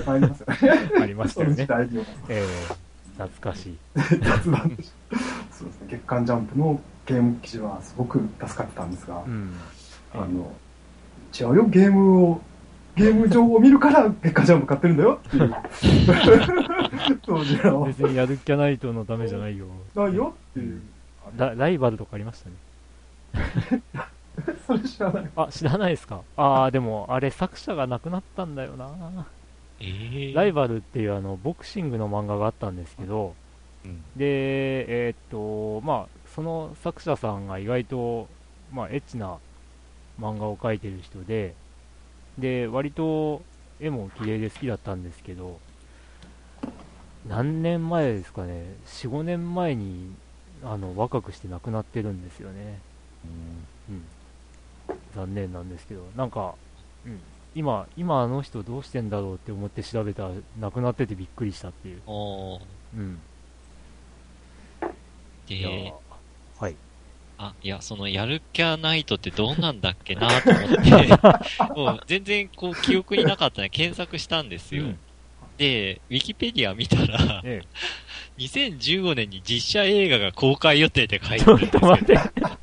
ありますよね。ありましたよね。えー、懐かしい。雑談。そうですね、月刊ジャンプのゲーム記事はすごく助かってたんですが、うん。あの、違うよ、ゲームを、ゲーム情報を見るから月刊ジャンプ買ってるんだよっていう。当時の、別にやる気はないとのためじゃないよ。ないよっていう。ラライバルとかありましたね。それ知らない。あ、知らないですか？ああ、でも、あれ作者が亡くなったんだよな。えーライバルっていうあの、ボクシングの漫画があったんですけど、うんで、えーっと、まあ、その作者さんが意外と、まあ、エッチな漫画を描いてる人で、で、割と絵も綺麗で好きだったんですけど、何年前ですかね、4、5年前に、あの、若くして亡くなってるんですよね。うん。残念なんですけど、なんか、うん。今、今あの人どうしてんだろうって思って調べたら、亡くなっててびっくりしたっていう。うん。いやはい。あ、いや、その、やるキャナイトってどんなんだっけなと思って、もう全然こう記憶になかったね。検索したんですよ。うんで、ウィキペディア見たら、え2015 年に実写映画が公開予定って書いえ、てあるんですよちょっと待って。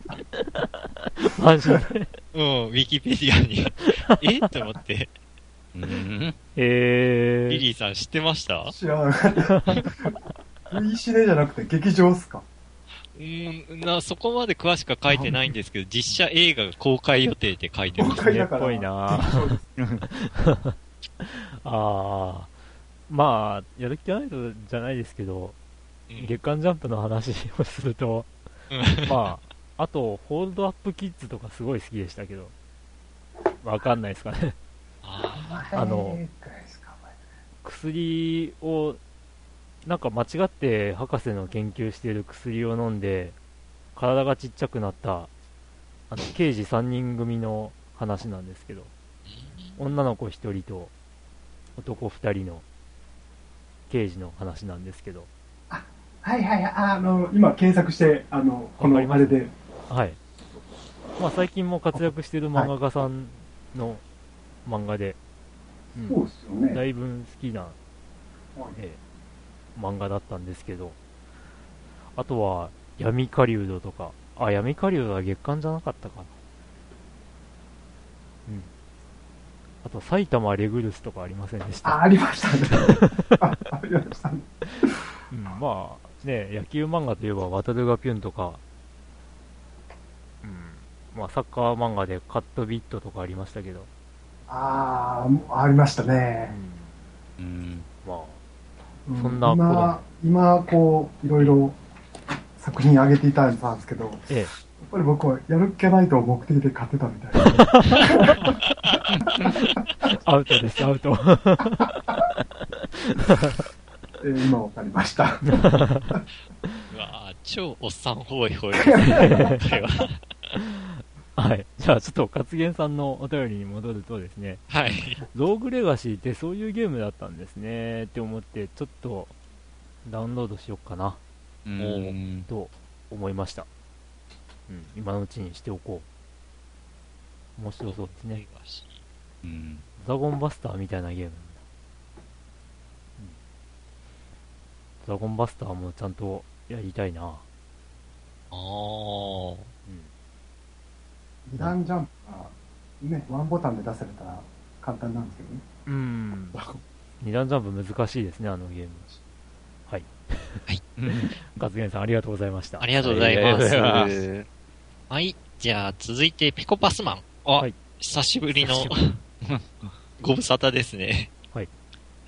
マジで。うん、ウィキペディアに。え？って思って。うん。えー、リリーさん知ってました？知らな。いいしねじゃなくて劇場っすか？うーん、な、そこまで詳しくは書いてないんですけど、実写映画が公開予定って書いてます。公開だから。っぽいなそうですあー。まあ、やる気はないとじゃないですけど、うん月刊ジャンプの話をすると、うんまあ、あと、ホールドアップキッズとかすごい好きでしたけど、わかんないですかね。ああの薬をなんか間違って博士の研究している薬を飲んで、体がちっちゃくなった、あの、刑事3人組の話なんですけど、女の子1人と男2人の刑事の話なんですけど、はいはいはい、ああの、今検索して、あの、このあれで、はい。まあ最近も活躍している漫画家さんの漫画で、うんそうですよね。だいぶ好きな、ええ漫画だったんですけど、あとは闇狩人とか、あ、闇狩人は月刊じゃなかったかな。うん。あと埼玉レグルスとかありませんでした。あ、ありましたね。あありましたね。うん、まあね、野球漫画といえば渡るがピュンとか、うん、まあサッカー漫画でカットビットとかありましたけど、ああ、ありましたうね。ん、うん。まあ、うそんな頃今、今、こう、いろいろ作品上げていただいたんですけど、やっええ、ぱり僕はやるっけないとを目的で買ってたみたいな。アウトです、アウト。えー今わかりました。うわぁ、超おっさんホイホイですね。これは。はい。じゃあちょっと、勝元さんのお便りに戻るとですね、はい。ローグレガシーってそういうゲームだったんですねって思って、ちょっとダウンロードしようかなうん。と思いました。うん、今のうちにしておこう。面白そうですね。うん。ドラゴンバスターみたいなゲーム。ドラゴンバスターもちゃんとやりたいな。あー。うん。二段ジャンプが、ね、ワンボタンで出されたら簡単なんですけどね。うん。二段ジャンプ難しいですね、あのゲーム。はい。はい。勝元さんありがとうございました。ありがとうございまありがとうございす。はい。じゃあ、続いて、ピコパスマン。あ、はい久しぶりの ご無沙汰ですね。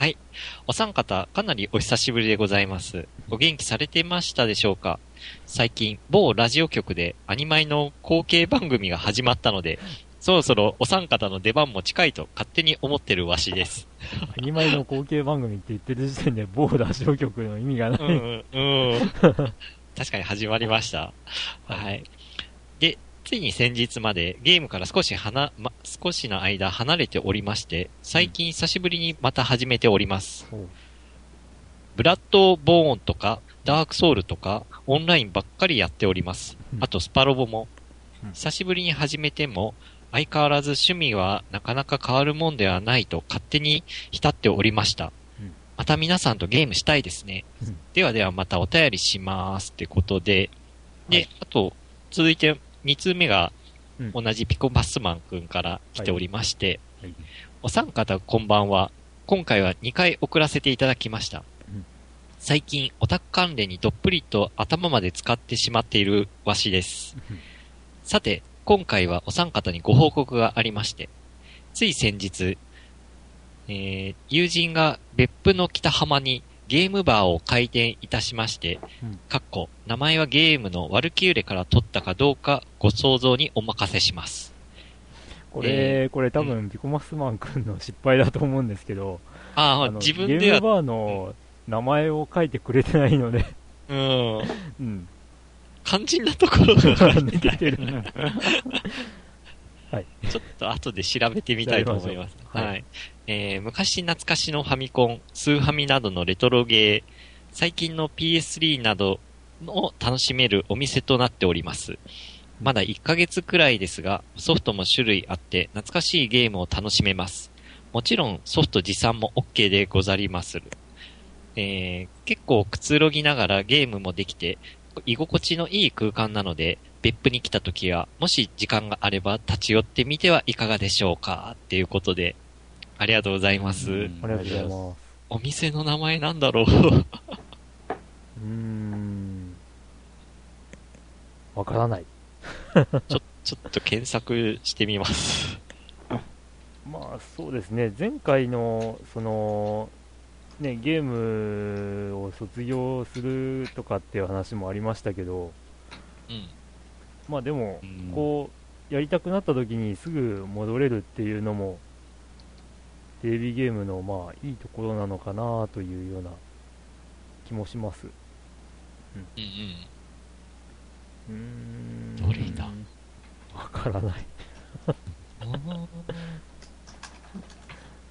はい。はい。お三方、かなりお久しぶりでございます。お元気されてましたでしょうか？最近、某ラジオ局でアニマイの後継番組が始まったので、そろそろお三方の出番も近いと勝手に思ってるわしです。アニマイの後継番組って言ってる時点で某ラジオ局の意味がない。うん、うん。確かに始まりました。はい。で、ついに先日までゲームから少しはな、ま、少しの間離れておりまして、最近久しぶりにまた始めております。おうブラッドボーンとか、ダークソウルとか、オンラインばっかりやっておりますう。んあとスパロボもうん。久しぶりに始めても、相変わらず趣味はなかなか変わるもんではないと勝手に浸っておりましたうん。また皆さんとゲームしたいですねうん。ではではまたお便りしますってことで、で、はいあと、続いて2通目がうん同じピコバスマンくんから来ておりまして、はいお三方こんばんは。今回は2回送らせていただきました。うん最近、オタク関連にどっぷりと頭まで使ってしまっているわしです。さて、今回はお三方にご報告がありまして、つい先日、えー友人が別府の北浜にゲームバーを開店いたしまして、うんかっこ、名前はゲームのワルキューレから取ったかどうかご想像にお任せします。これ、これ多分、ピコマスマン君の失敗だと思うんですけど、ああ、の自分では、ゲームバーの名前を書いてくれてないので、うん、うん。肝心なところが抜けてる。ちょっと後で調べてみたいと思います。はいはい。えー昔懐かしのファミコン、スーファミなどのレトロゲー、最近の PS3 などを楽しめるお店となっております。まだ1ヶ月くらいですが、ソフトも種類あって懐かしいゲームを楽しめます。もちろんソフト持参も OK でござりまする。えー結構くつろぎながらゲームもできて、居心地のいい空間なので、別府に来た時は、もし時間があれば立ち寄ってみてはいかがでしょうか？っていうことで、ありがとうございます。うんありがとうございます。お店の名前なんだろううーん。わからない。ちょ、ちょっと検索してみます。まあそうですね、前回のその、ね、ゲームを卒業するとかっていう話もありましたけど、うん。まあでもう、んこう、やりたくなった時にすぐ戻れるっていうのも、テレビゲームのまあいいところなのかなというような気もします。うんうん。う。どれだわからない。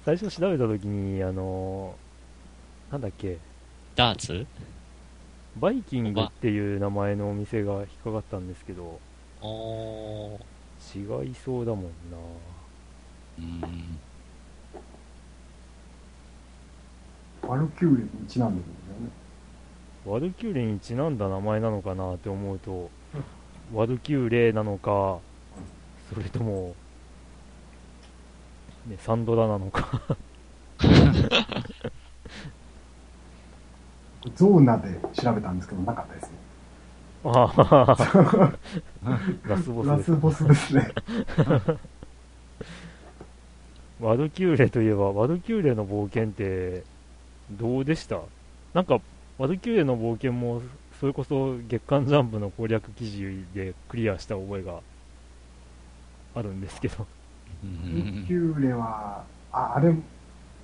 最初調べたときに、あのーなんだっけ、ダーツ？バイキングっていう名前のお店が引っかかったんですけど。違いそうだもんな。うん。ワルキューレにちなんでるんですよね。ワルキューレにちなんだ名前なのかなって思うと、ワルキューレなのか、それとも、ね、サンドラなのか。ゾーナで調べたんですけど、なかったですね。ああ、ラスボスですラス。ボスですね。ワルキューレといえば、ワルキューレの冒険って、どうでした？なんか、ワルキューレの冒険も、それこそ月刊ジャンプの攻略記事でクリアした覚えがあるんですけど。うワルキんューレは、あ、あれ、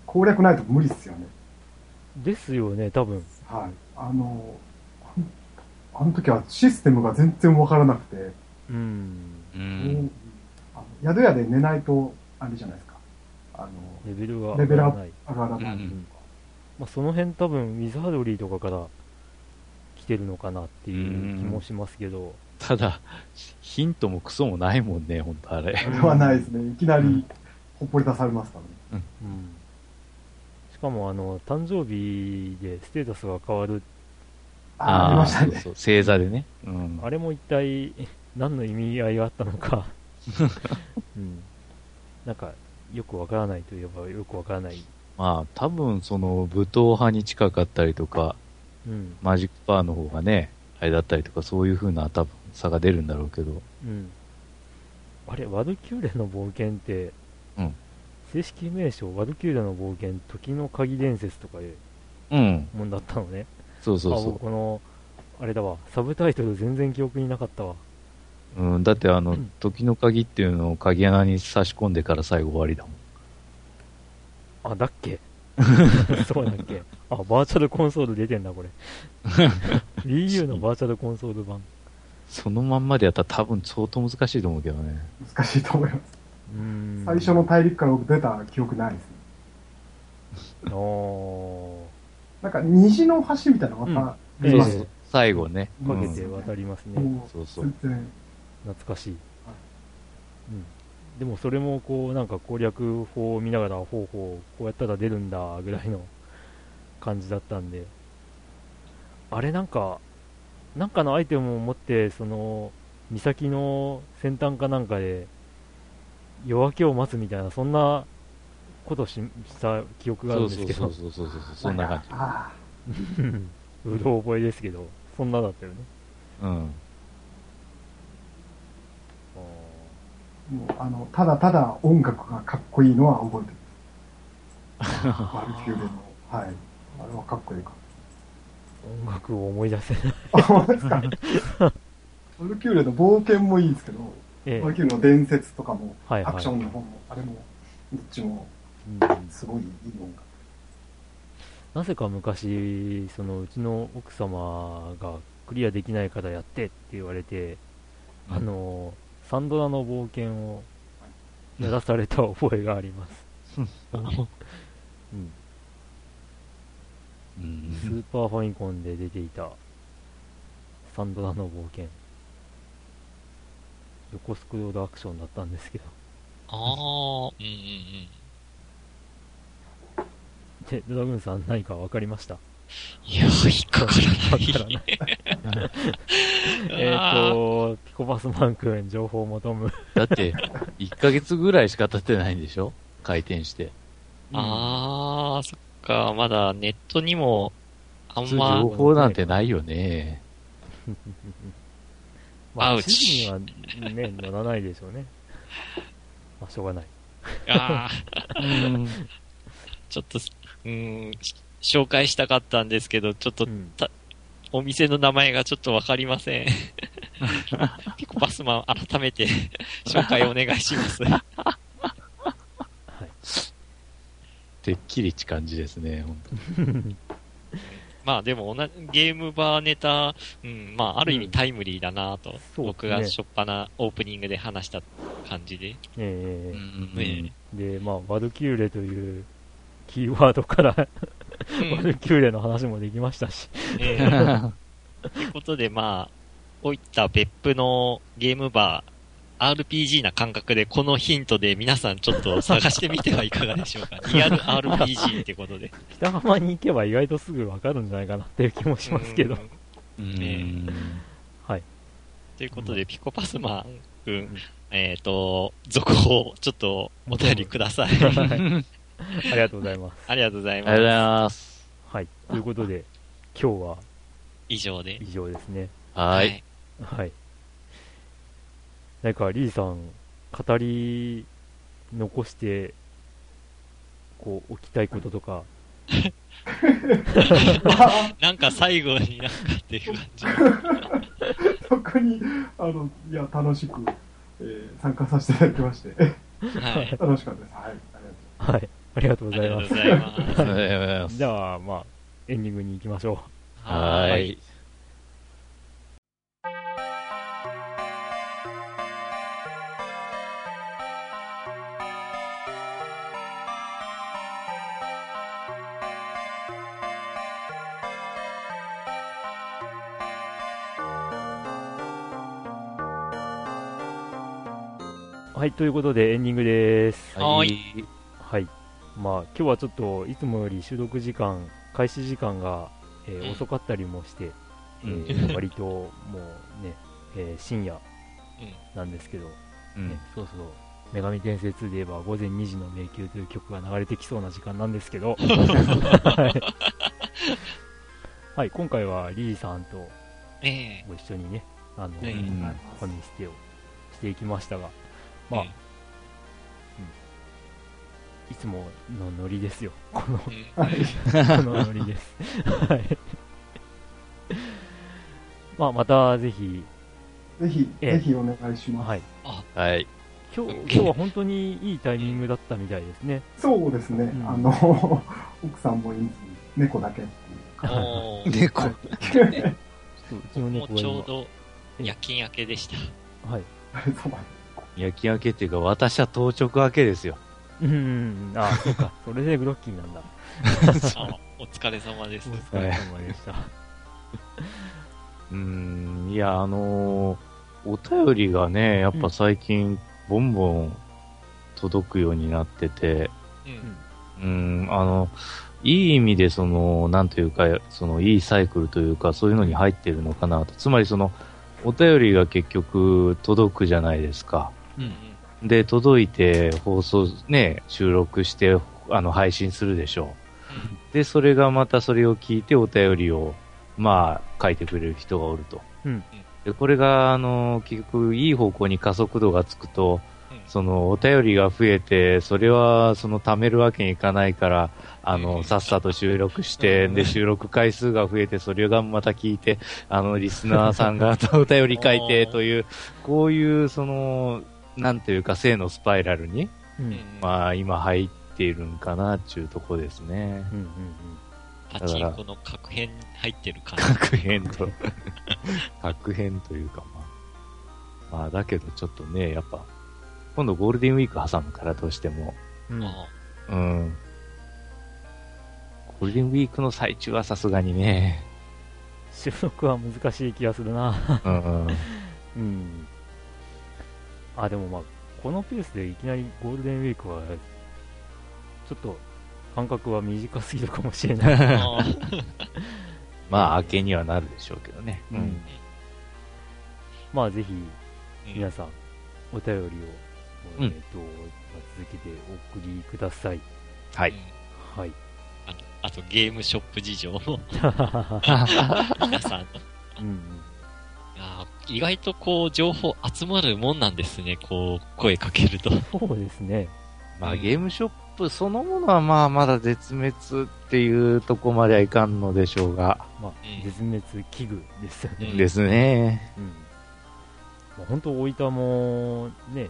攻略ないと無理っすよね。ですよね、多分。はい。あの、あの時はシステムが全然わからなくて、うん。うんあのまあ、その辺多分、ウィザードリーとかから来てるのかなっていう気もしますけど、ただ、ヒントもクソもないもんね、ほんとあれ。あれはないですね。いきなり、ほっぽり出されますからね。うん。しかも、あの、誕生日でステータスが変わる、あ、ありましたね。そうそう、星座でね。うん。あれも一体何の意味合いがあったのか、うん。なんか、よくわからないといえばよくわからない。まあ、多分、その、武闘派に近かったりとか、うん。マジックパーの方がね、あれだったりとか、そういう風な多分差が出るんだろうけど。うん。あれ、ワルキューレの冒険って、うん正式名称、ワルキューレの冒険、時の鍵伝説とかいううん。もんだったのね。あ、そうそうそ僕この、あれだわ、サブタイトル全然記憶になかったわ。う。うん、だってあのうん、時の鍵っていうのを鍵穴に差し込んでから最後終わりだもん。あ、だっけ？そうだっけ？あ、バーチャルコンソール出てんだ、これ。Wii U のバーチャルコンソール版。そのまんまでやったら多分相当難しいと思うけどね。難しいと思います。うーん。最初の大陸から僕出た記憶ないですね。あーなんか虹の橋みたいなのまたうん出ますねそうそう。最後ね。かけうんて渡りますね。もそうそう全然。懐かしい。うん。でもそれもこう、なんか攻略法を見ながら、ほうほう、こうやったら出るんだ、ぐらいの感じだったんで。あれなんか、なんかのアイテムを持って、その、岬の先端かなんかで、夜明けを待つみたいな、そんなことしした記憶があるんですけどそう、そうそうそうそう、そんな感じ。うろ覚えですけど、そんなだったよね。うん。もう、あの、ただただ音楽がかっこいいのは覚えてる。バルキューレの。はい。あれはかっこいいか音楽を思い出せない。ら。あ、本当ですか。バルキューレの冒険もいいですけど、ええバルキューレの伝説とかも、はいはいアクションの方も、あれも、どっちもうんすごいいい音楽。なぜか昔、そのうちの奥様がクリアできないからやってって言われて、うんあの、サンドラの冒険をやらされた覚えがあります。うん、うんスーパーファミコンで出ていたサンドラの冒険。横スクロールアクションだったんですけど。ああ、うんうんうん。で、ドラグーンさん何かわかりました？いやー、引っかからない。えっと、ピコバスマン君、情報を求む。だって、1ヶ月ぐらいしか経ってないんでしょ？開店して。ああ、そっか、まだネットにも、あんま情、報なんてないよね。まあ、アウチ地図にはね、乗らないでしょうね。まあ、しょうがない。ああ、うん。ちょっと、うーん、し紹介したかったんですけど、ちょっとうんお店の名前がちょっとわかりません。ピコバスマン、改めて 紹介お願いします。はい。てっきりち感じですね、本当 まあでも同じゲームバーネタ、うん、まあある意味タイムリーだなと、そうですね僕が初っ端オープニングで話した感じで。えうんねえで、まあ、ワルキューレというキーワードから、ワルキューレの話もできましたし。えーということで、まあ、こういった別府のゲームバー、RPG な感覚で、このヒントで皆さんちょっと探してみてはいかがでしょうか。リアル RPG ってことで。北浜に行けば意外とすぐわかるんじゃないかなっていう気もしますけど。うんうんはい。ということで、ピコパスマン君、えっ、と、続報、ちょっとお便りください。はいありがとうございます。ありがとうございありがとうございます。ます。はい。ということで、今日は以上で。以上ですね。はい。。はい。なんか、リーさん、語り残して、こう、置きたいこととか、なんか最後になんかっていう感じ。特に、あの、いや、楽しく、えー参加させていただきまして、はい。楽しかったです。はい。ありがとうはい。ありがとうございます。ありがとうございます。ありがとうございます。じゃあ、まあ、エンディングに行きましょう。はーい。はい、ということでエンディングです。はいはい。まあ、今日はちょっといつもより収録時間、開始時間が、えーうん。遅かったりもして、えうんー割ともうね、えー深夜うん。なんですけど、うん。ね、そうそう、女神転生2で言えば午前2時の迷宮という曲が流れてきそうな時間なんですけど、はい、はい、今回はリーさんとええ。ご一緒にね、あの、ええうん。ファミステをしていきましたが、まあ、えいつものノリですよ。この、え このノリです。はい。まあ、またぜひ、ぜひ、ええぜひお願いします。はい。はい。今日、今日は本当にいいタイミングだったみたいですね。そうですね、んあの、奥さんもいず、猫だけっていう猫。そううちのもう猫ちょうど夜勤明けでした。はい。夜勤明けっていうか、私は当直明けですよ。うんうんうん、あそうか。それでグロッキーなんだ。あ お疲れ様ですお。疲れ様でした。うーん、いや、あのーお便りがね、やっぱ最近、ボンボン届くようになってて、うん。うん、あの、いい意味でその、なんというか、その、いいサイクルというか、そういうのに入ってるのかなと。つまりその、お便りが結局届くじゃないですか。うん。で、届いて、放送、ね、収録して、あの、配信するでしょう。で、それがまたそれを聞いてお便りを、まあ、書いてくれる人がおると。うん。で、これが、あの、結局、いい方向に加速度がつくと、うん。その、お便りが増えて、それは、その、貯めるわけにいかないから、あうん。の、さっさと収録して、うん。で、収録回数が増えて、それがまた聞いて、あの、リスナーさんがお便り書いて、という、こういう、その、なんていうか、正のスパイラルに、うん。うんうん。まあ、今入っているんかな、っていうとこですね。うんうんパチンコの確変入ってる感じ。確変と、確変というか、まあ。まあ、だけどちょっとね、やっぱ、今度ゴールデンウィーク挟むからどうしても、うん。うん。ゴールデンウィークの最中はさすがにね、収録は難しい気がするな。うん。うん。あ、でもまあ、このペースでいきなりゴールデンウィークは、ちょっと間隔は短すぎるかもしれない。あ まあ、明けにはなるでしょうけどね。うん。まあ、ぜひ、うん皆さん、お便りを、うんえっ、と、まあ続けてお送りください。はい。うんはい。あとゲームショップ事情も 皆さんの。うん意外とこう情報集まるもんなんですね。こう声かけると。そうですね。まあ、ゲームショップそのものはまあ、まだ絶滅っていうとこまではいかんのでしょうが、まあ、うん絶滅危惧ですよね。うんですね。うん。まあ、本当、大分も、ね、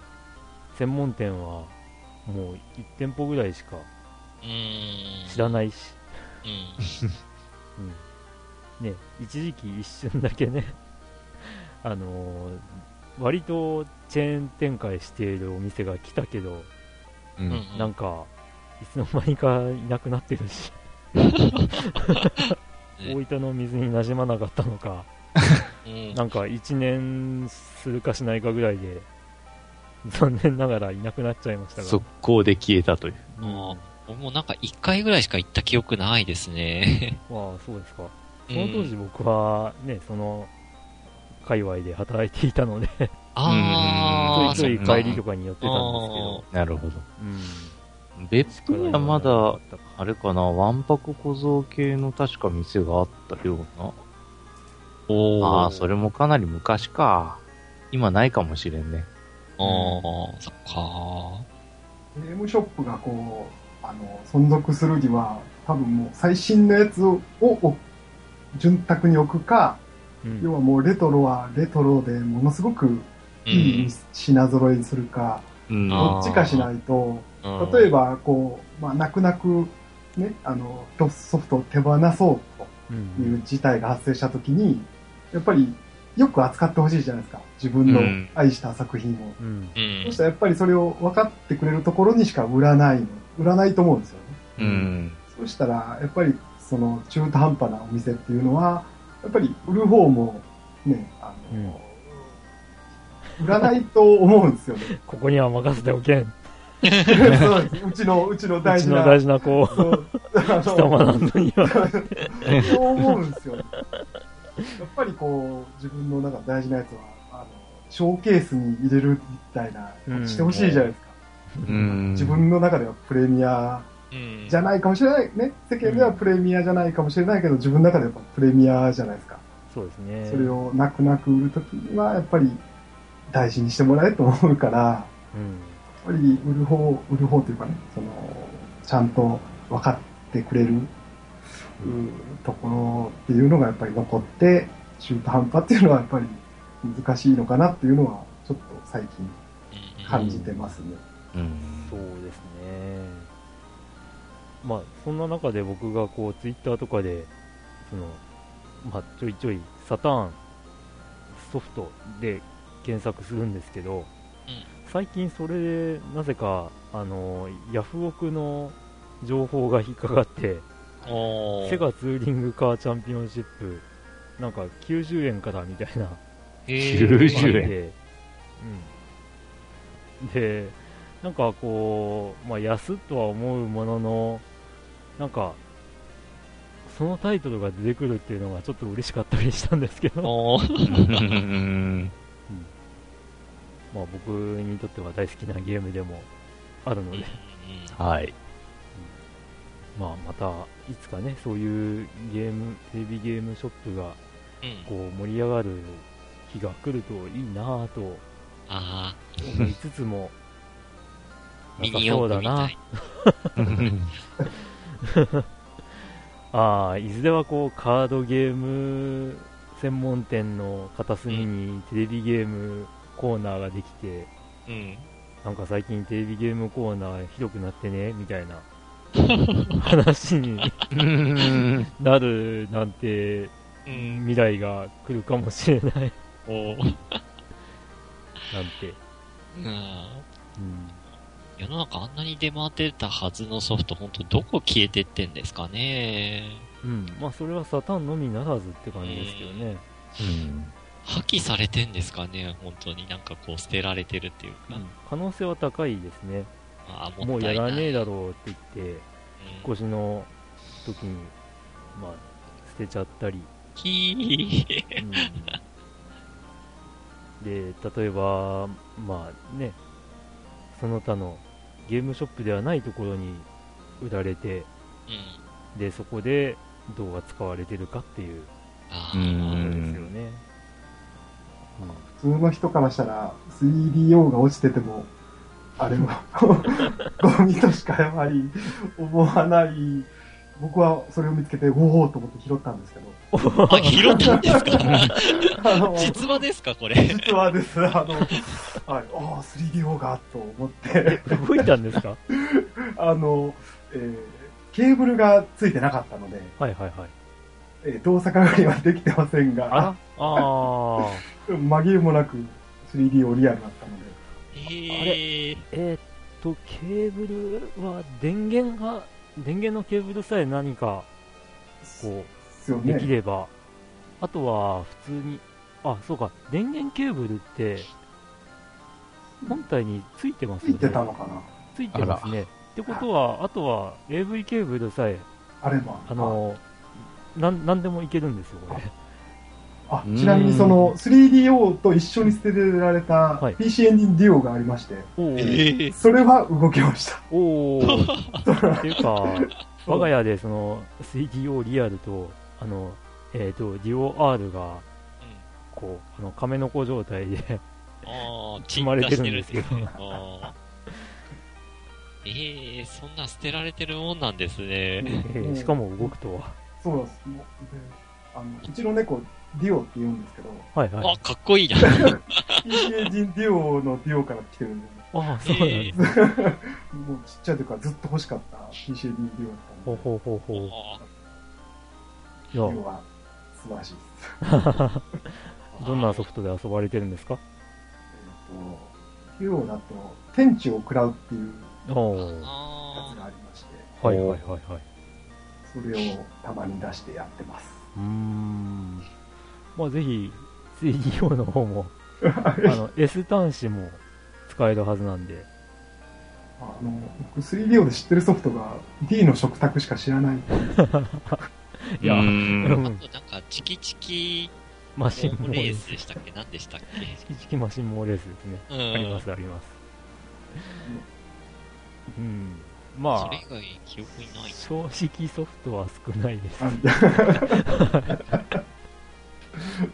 専門店は、もう1店舗ぐらいしか。知らないし、うん。うん。ね、一時期一瞬だけね、あのー割とチェーン展開しているお店が来たけど、うん。うんなんか、いつの間にかいなくなってるし、ね 大分の水に馴染まなかったのか、うんなんか1年するかしないかぐらいで、残念ながらいなくなっちゃいましたが。速攻で消えたという。うん、あ僕もなんか一回ぐらいしか行った記憶ないですね。まあ、そうですか。その当時僕はね、その、界隈で働いていたので、ああ、ちょいちょい帰りとかに寄ってたんですけど、なるほど。うん。別府にはまだ、あれかな、わんぱく小僧系の確か店があったような。おーああ、それもかなり昔か。今ないかもしれんね。ああ、そっか。ゲームショップがこう、あの、存続するには、多分もう最新のやつをを潤沢に置くか、うん要はもうレトロはレトロでものすごくういいん。品揃えにするか、うん。どっちかしないと、うん例え、ばこう、まあ、泣く泣く、ね、あの、ソフトを手放そううんという事態が発生したときに、やっぱりよく扱ってほしいじゃないですか。自分のうん愛した作品を。うん。うんそしたらやっぱりそれを分かってくれるところにしか売らないの。売らないと思うんですよね。うん。そうしたら、やっぱりその中途半端なお店っていうのは、やっぱり売る方もね、あの、売らないと思うんですよね。ここには任せておけん。そうです。うちの、うちのう大事な。ちの大事な子を、貴様なんのには。そう思うんですよね。やっぱりこう、自分の中大事なやつは、あの、ショーケースに入れるみたいなしてほしいじゃないですか。うん。自分の中ではプレミアうんじゃないかもしれない。ね。世間ではプレミアじゃないかもしれないけど、自分の中ではやっぱプレミアじゃないですか。そうですね。それを泣く泣く売るときには、やっぱり大事にしてもらえると思うから、やうん。っぱり売る方、売る方というかね、その、ちゃんと分かってくれる、うところっていうのがやっぱり残って、中途半端っていうのはやっぱり難しいのかなっていうのは、ちょっと最近感じてますね。うん。そうですね。まあ、そんな中で僕がこう、ツイッターとかで、その、まあ、ちょいちょい、サターンソフトで検索するんですけど、最近それで、なぜか、あの、ヤフオクの情報が引っかかって、セガツーリングカーチャンピオンシップ、なんか90円からみたいな、へー。90円。で、うん。で、なんかこう、まあ安っとは思うものの、なんか、そのタイトルが出てくるっていうのがちょっと嬉しかったりしたんですけど、うん。まあ僕にとっては大好きなゲームでもあるので、はい。まあまたいつかね、そういうゲーム、テレビゲームショップがうん。こう盛り上がる日が来るといいなぁとあ思いつつも、あ、ミニ四駆そうだなみたい。ああ、いずれはこう、カードゲーム専門店の片隅にテレビゲームコーナーができて、うん。なんか最近テレビゲームコーナーひどくなってね、みたいな話にうん。なるなんてうん。未来が来るかもしれないなんて。うん世の中あんなに出回ってたはずのソフト、本当どこ消えてってんですかね。うん、まあそれはサターンのみならずって感じですけどね。破棄されてんですかね、本当になんかこう捨てられてるっていうか。うん可能性は高いですね。ああ、もうもったいない。やらねえだろうって言って、うん引っ越しの時に、まあ、捨てちゃったり、ひー。うん で、例えば、まあね、その他のゲームショップではないところに売られて、うん。で、そこでどうが使われてるかっていうこですよね。普通の人からしたら 3DO が落ちてても、あれは ゴミとしかやはり思わない。僕はそれを見つけて、おおと思って拾ったんですけど。あ、拾ったんですか？あの実話ですか、これ？実はです、あの、はい、ああ、3DO がと思って、動いたんですか？あの、えーケーブルがついてなかったので、はいはいはい。えー動作確認はできてませんが、あらあ紛れもなく 3D をリアルだったので、えー、ー、えーっと、ケーブルは電源が、電源のケーブルさえ何か、こう、できれば、あとは普通に、あ、そうか、電源ケーブルって、本体についてますよね。ついてたのかな？ついてますね。ってことは、あとは AV ケーブルさえ、あれば。あの、なん、なんでもいけるんですよ、これ。あ、ちなみにその 3DO と一緒に捨てられたはい PC エンジンデュオがありまして、おえー、ー、それは動きました。おー。っていうか、我が家でその 3DO リアルと、あの、えっ、と、DOR が、こう、あの、亀の子状態で、ああ、積まれてるんですけどええー、そんな捨てられてるもんなんですね。えーしかも動くとは。そうです。もうであのうちの猫、ディオって言うんですけど、はいはい。あ、かっこいいな。PC エンジンディオのディオから来てるんで、ああ、そうなんえです。ーもうちっちゃい時からずっと欲しかった PC エンジンディオだったほうんで、ほうほうほう。ディオは素晴らしいです。どんなソフトで遊ばれてるんですか？えっと、ディオだと、天地を食らうっていう。やつあがありまして、はいはいはいはい。それをたまに出してやってます。うーん。まあぜひ、3DO の方も、あの、S 端子も使えるはずなんで。あの、僕 3DO で知ってるソフトが D の食卓しか知らない。いや、うーうんあ。となんか、チキチキマシンモモレース。スでしたっけ？何でしたっチキチキマシンモーレースですね。けうん。ありますあります。うん。まあそれ、以外記憶にない。正直ソフトは少ないです。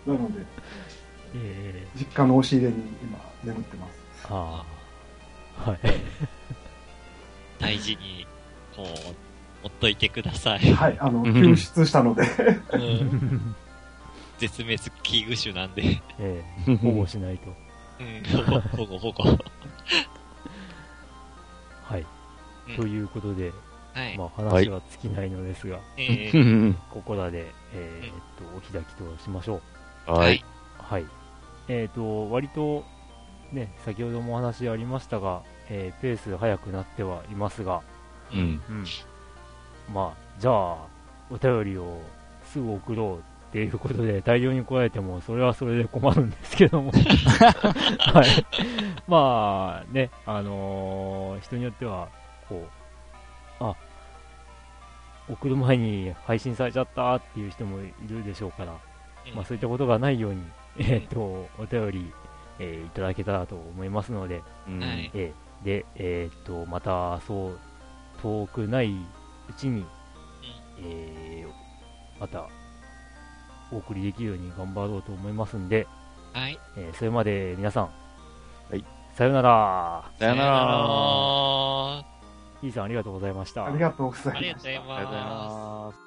あ なので、え実家の押し入れに今眠ってます。ー、ああ。はい。大事に、こう、持っといてください。はい、あの、うん救出したので、うん。絶滅危惧種なんで。えー、保護しないと。うん。保護、保護。はい。うんということで、はい。まあ話は尽きないのですが、えうーんここらで、えーっと、お開きとしましょう。はい。。はい。えっ、と、割と、ね、先ほどもお話ありましたが、えーペース早くなってはいますが、うん。うん。まあ、じゃあ、お便りをすぐ送ろうっていうことで大量に来られても、それはそれで困るんですけども。はい。まあ、ね、あのー人によっては、こう、あ、送る前に配信されちゃったっていう人もいるでしょうから、うんまあ、そういったことがないように、えーっと、お便り、えーいただけたらと思いますので、うんはいえーで、えーっと、また、そう、遠くないうちに、えーまた、お送りできるように頑張ろうと思いますんで、はい。えーそれまで皆さん、はい。さよなら。さよなら。ら。イーさんありがとうございました。ありがとうございました。ありがとうございます。ありがとうございます。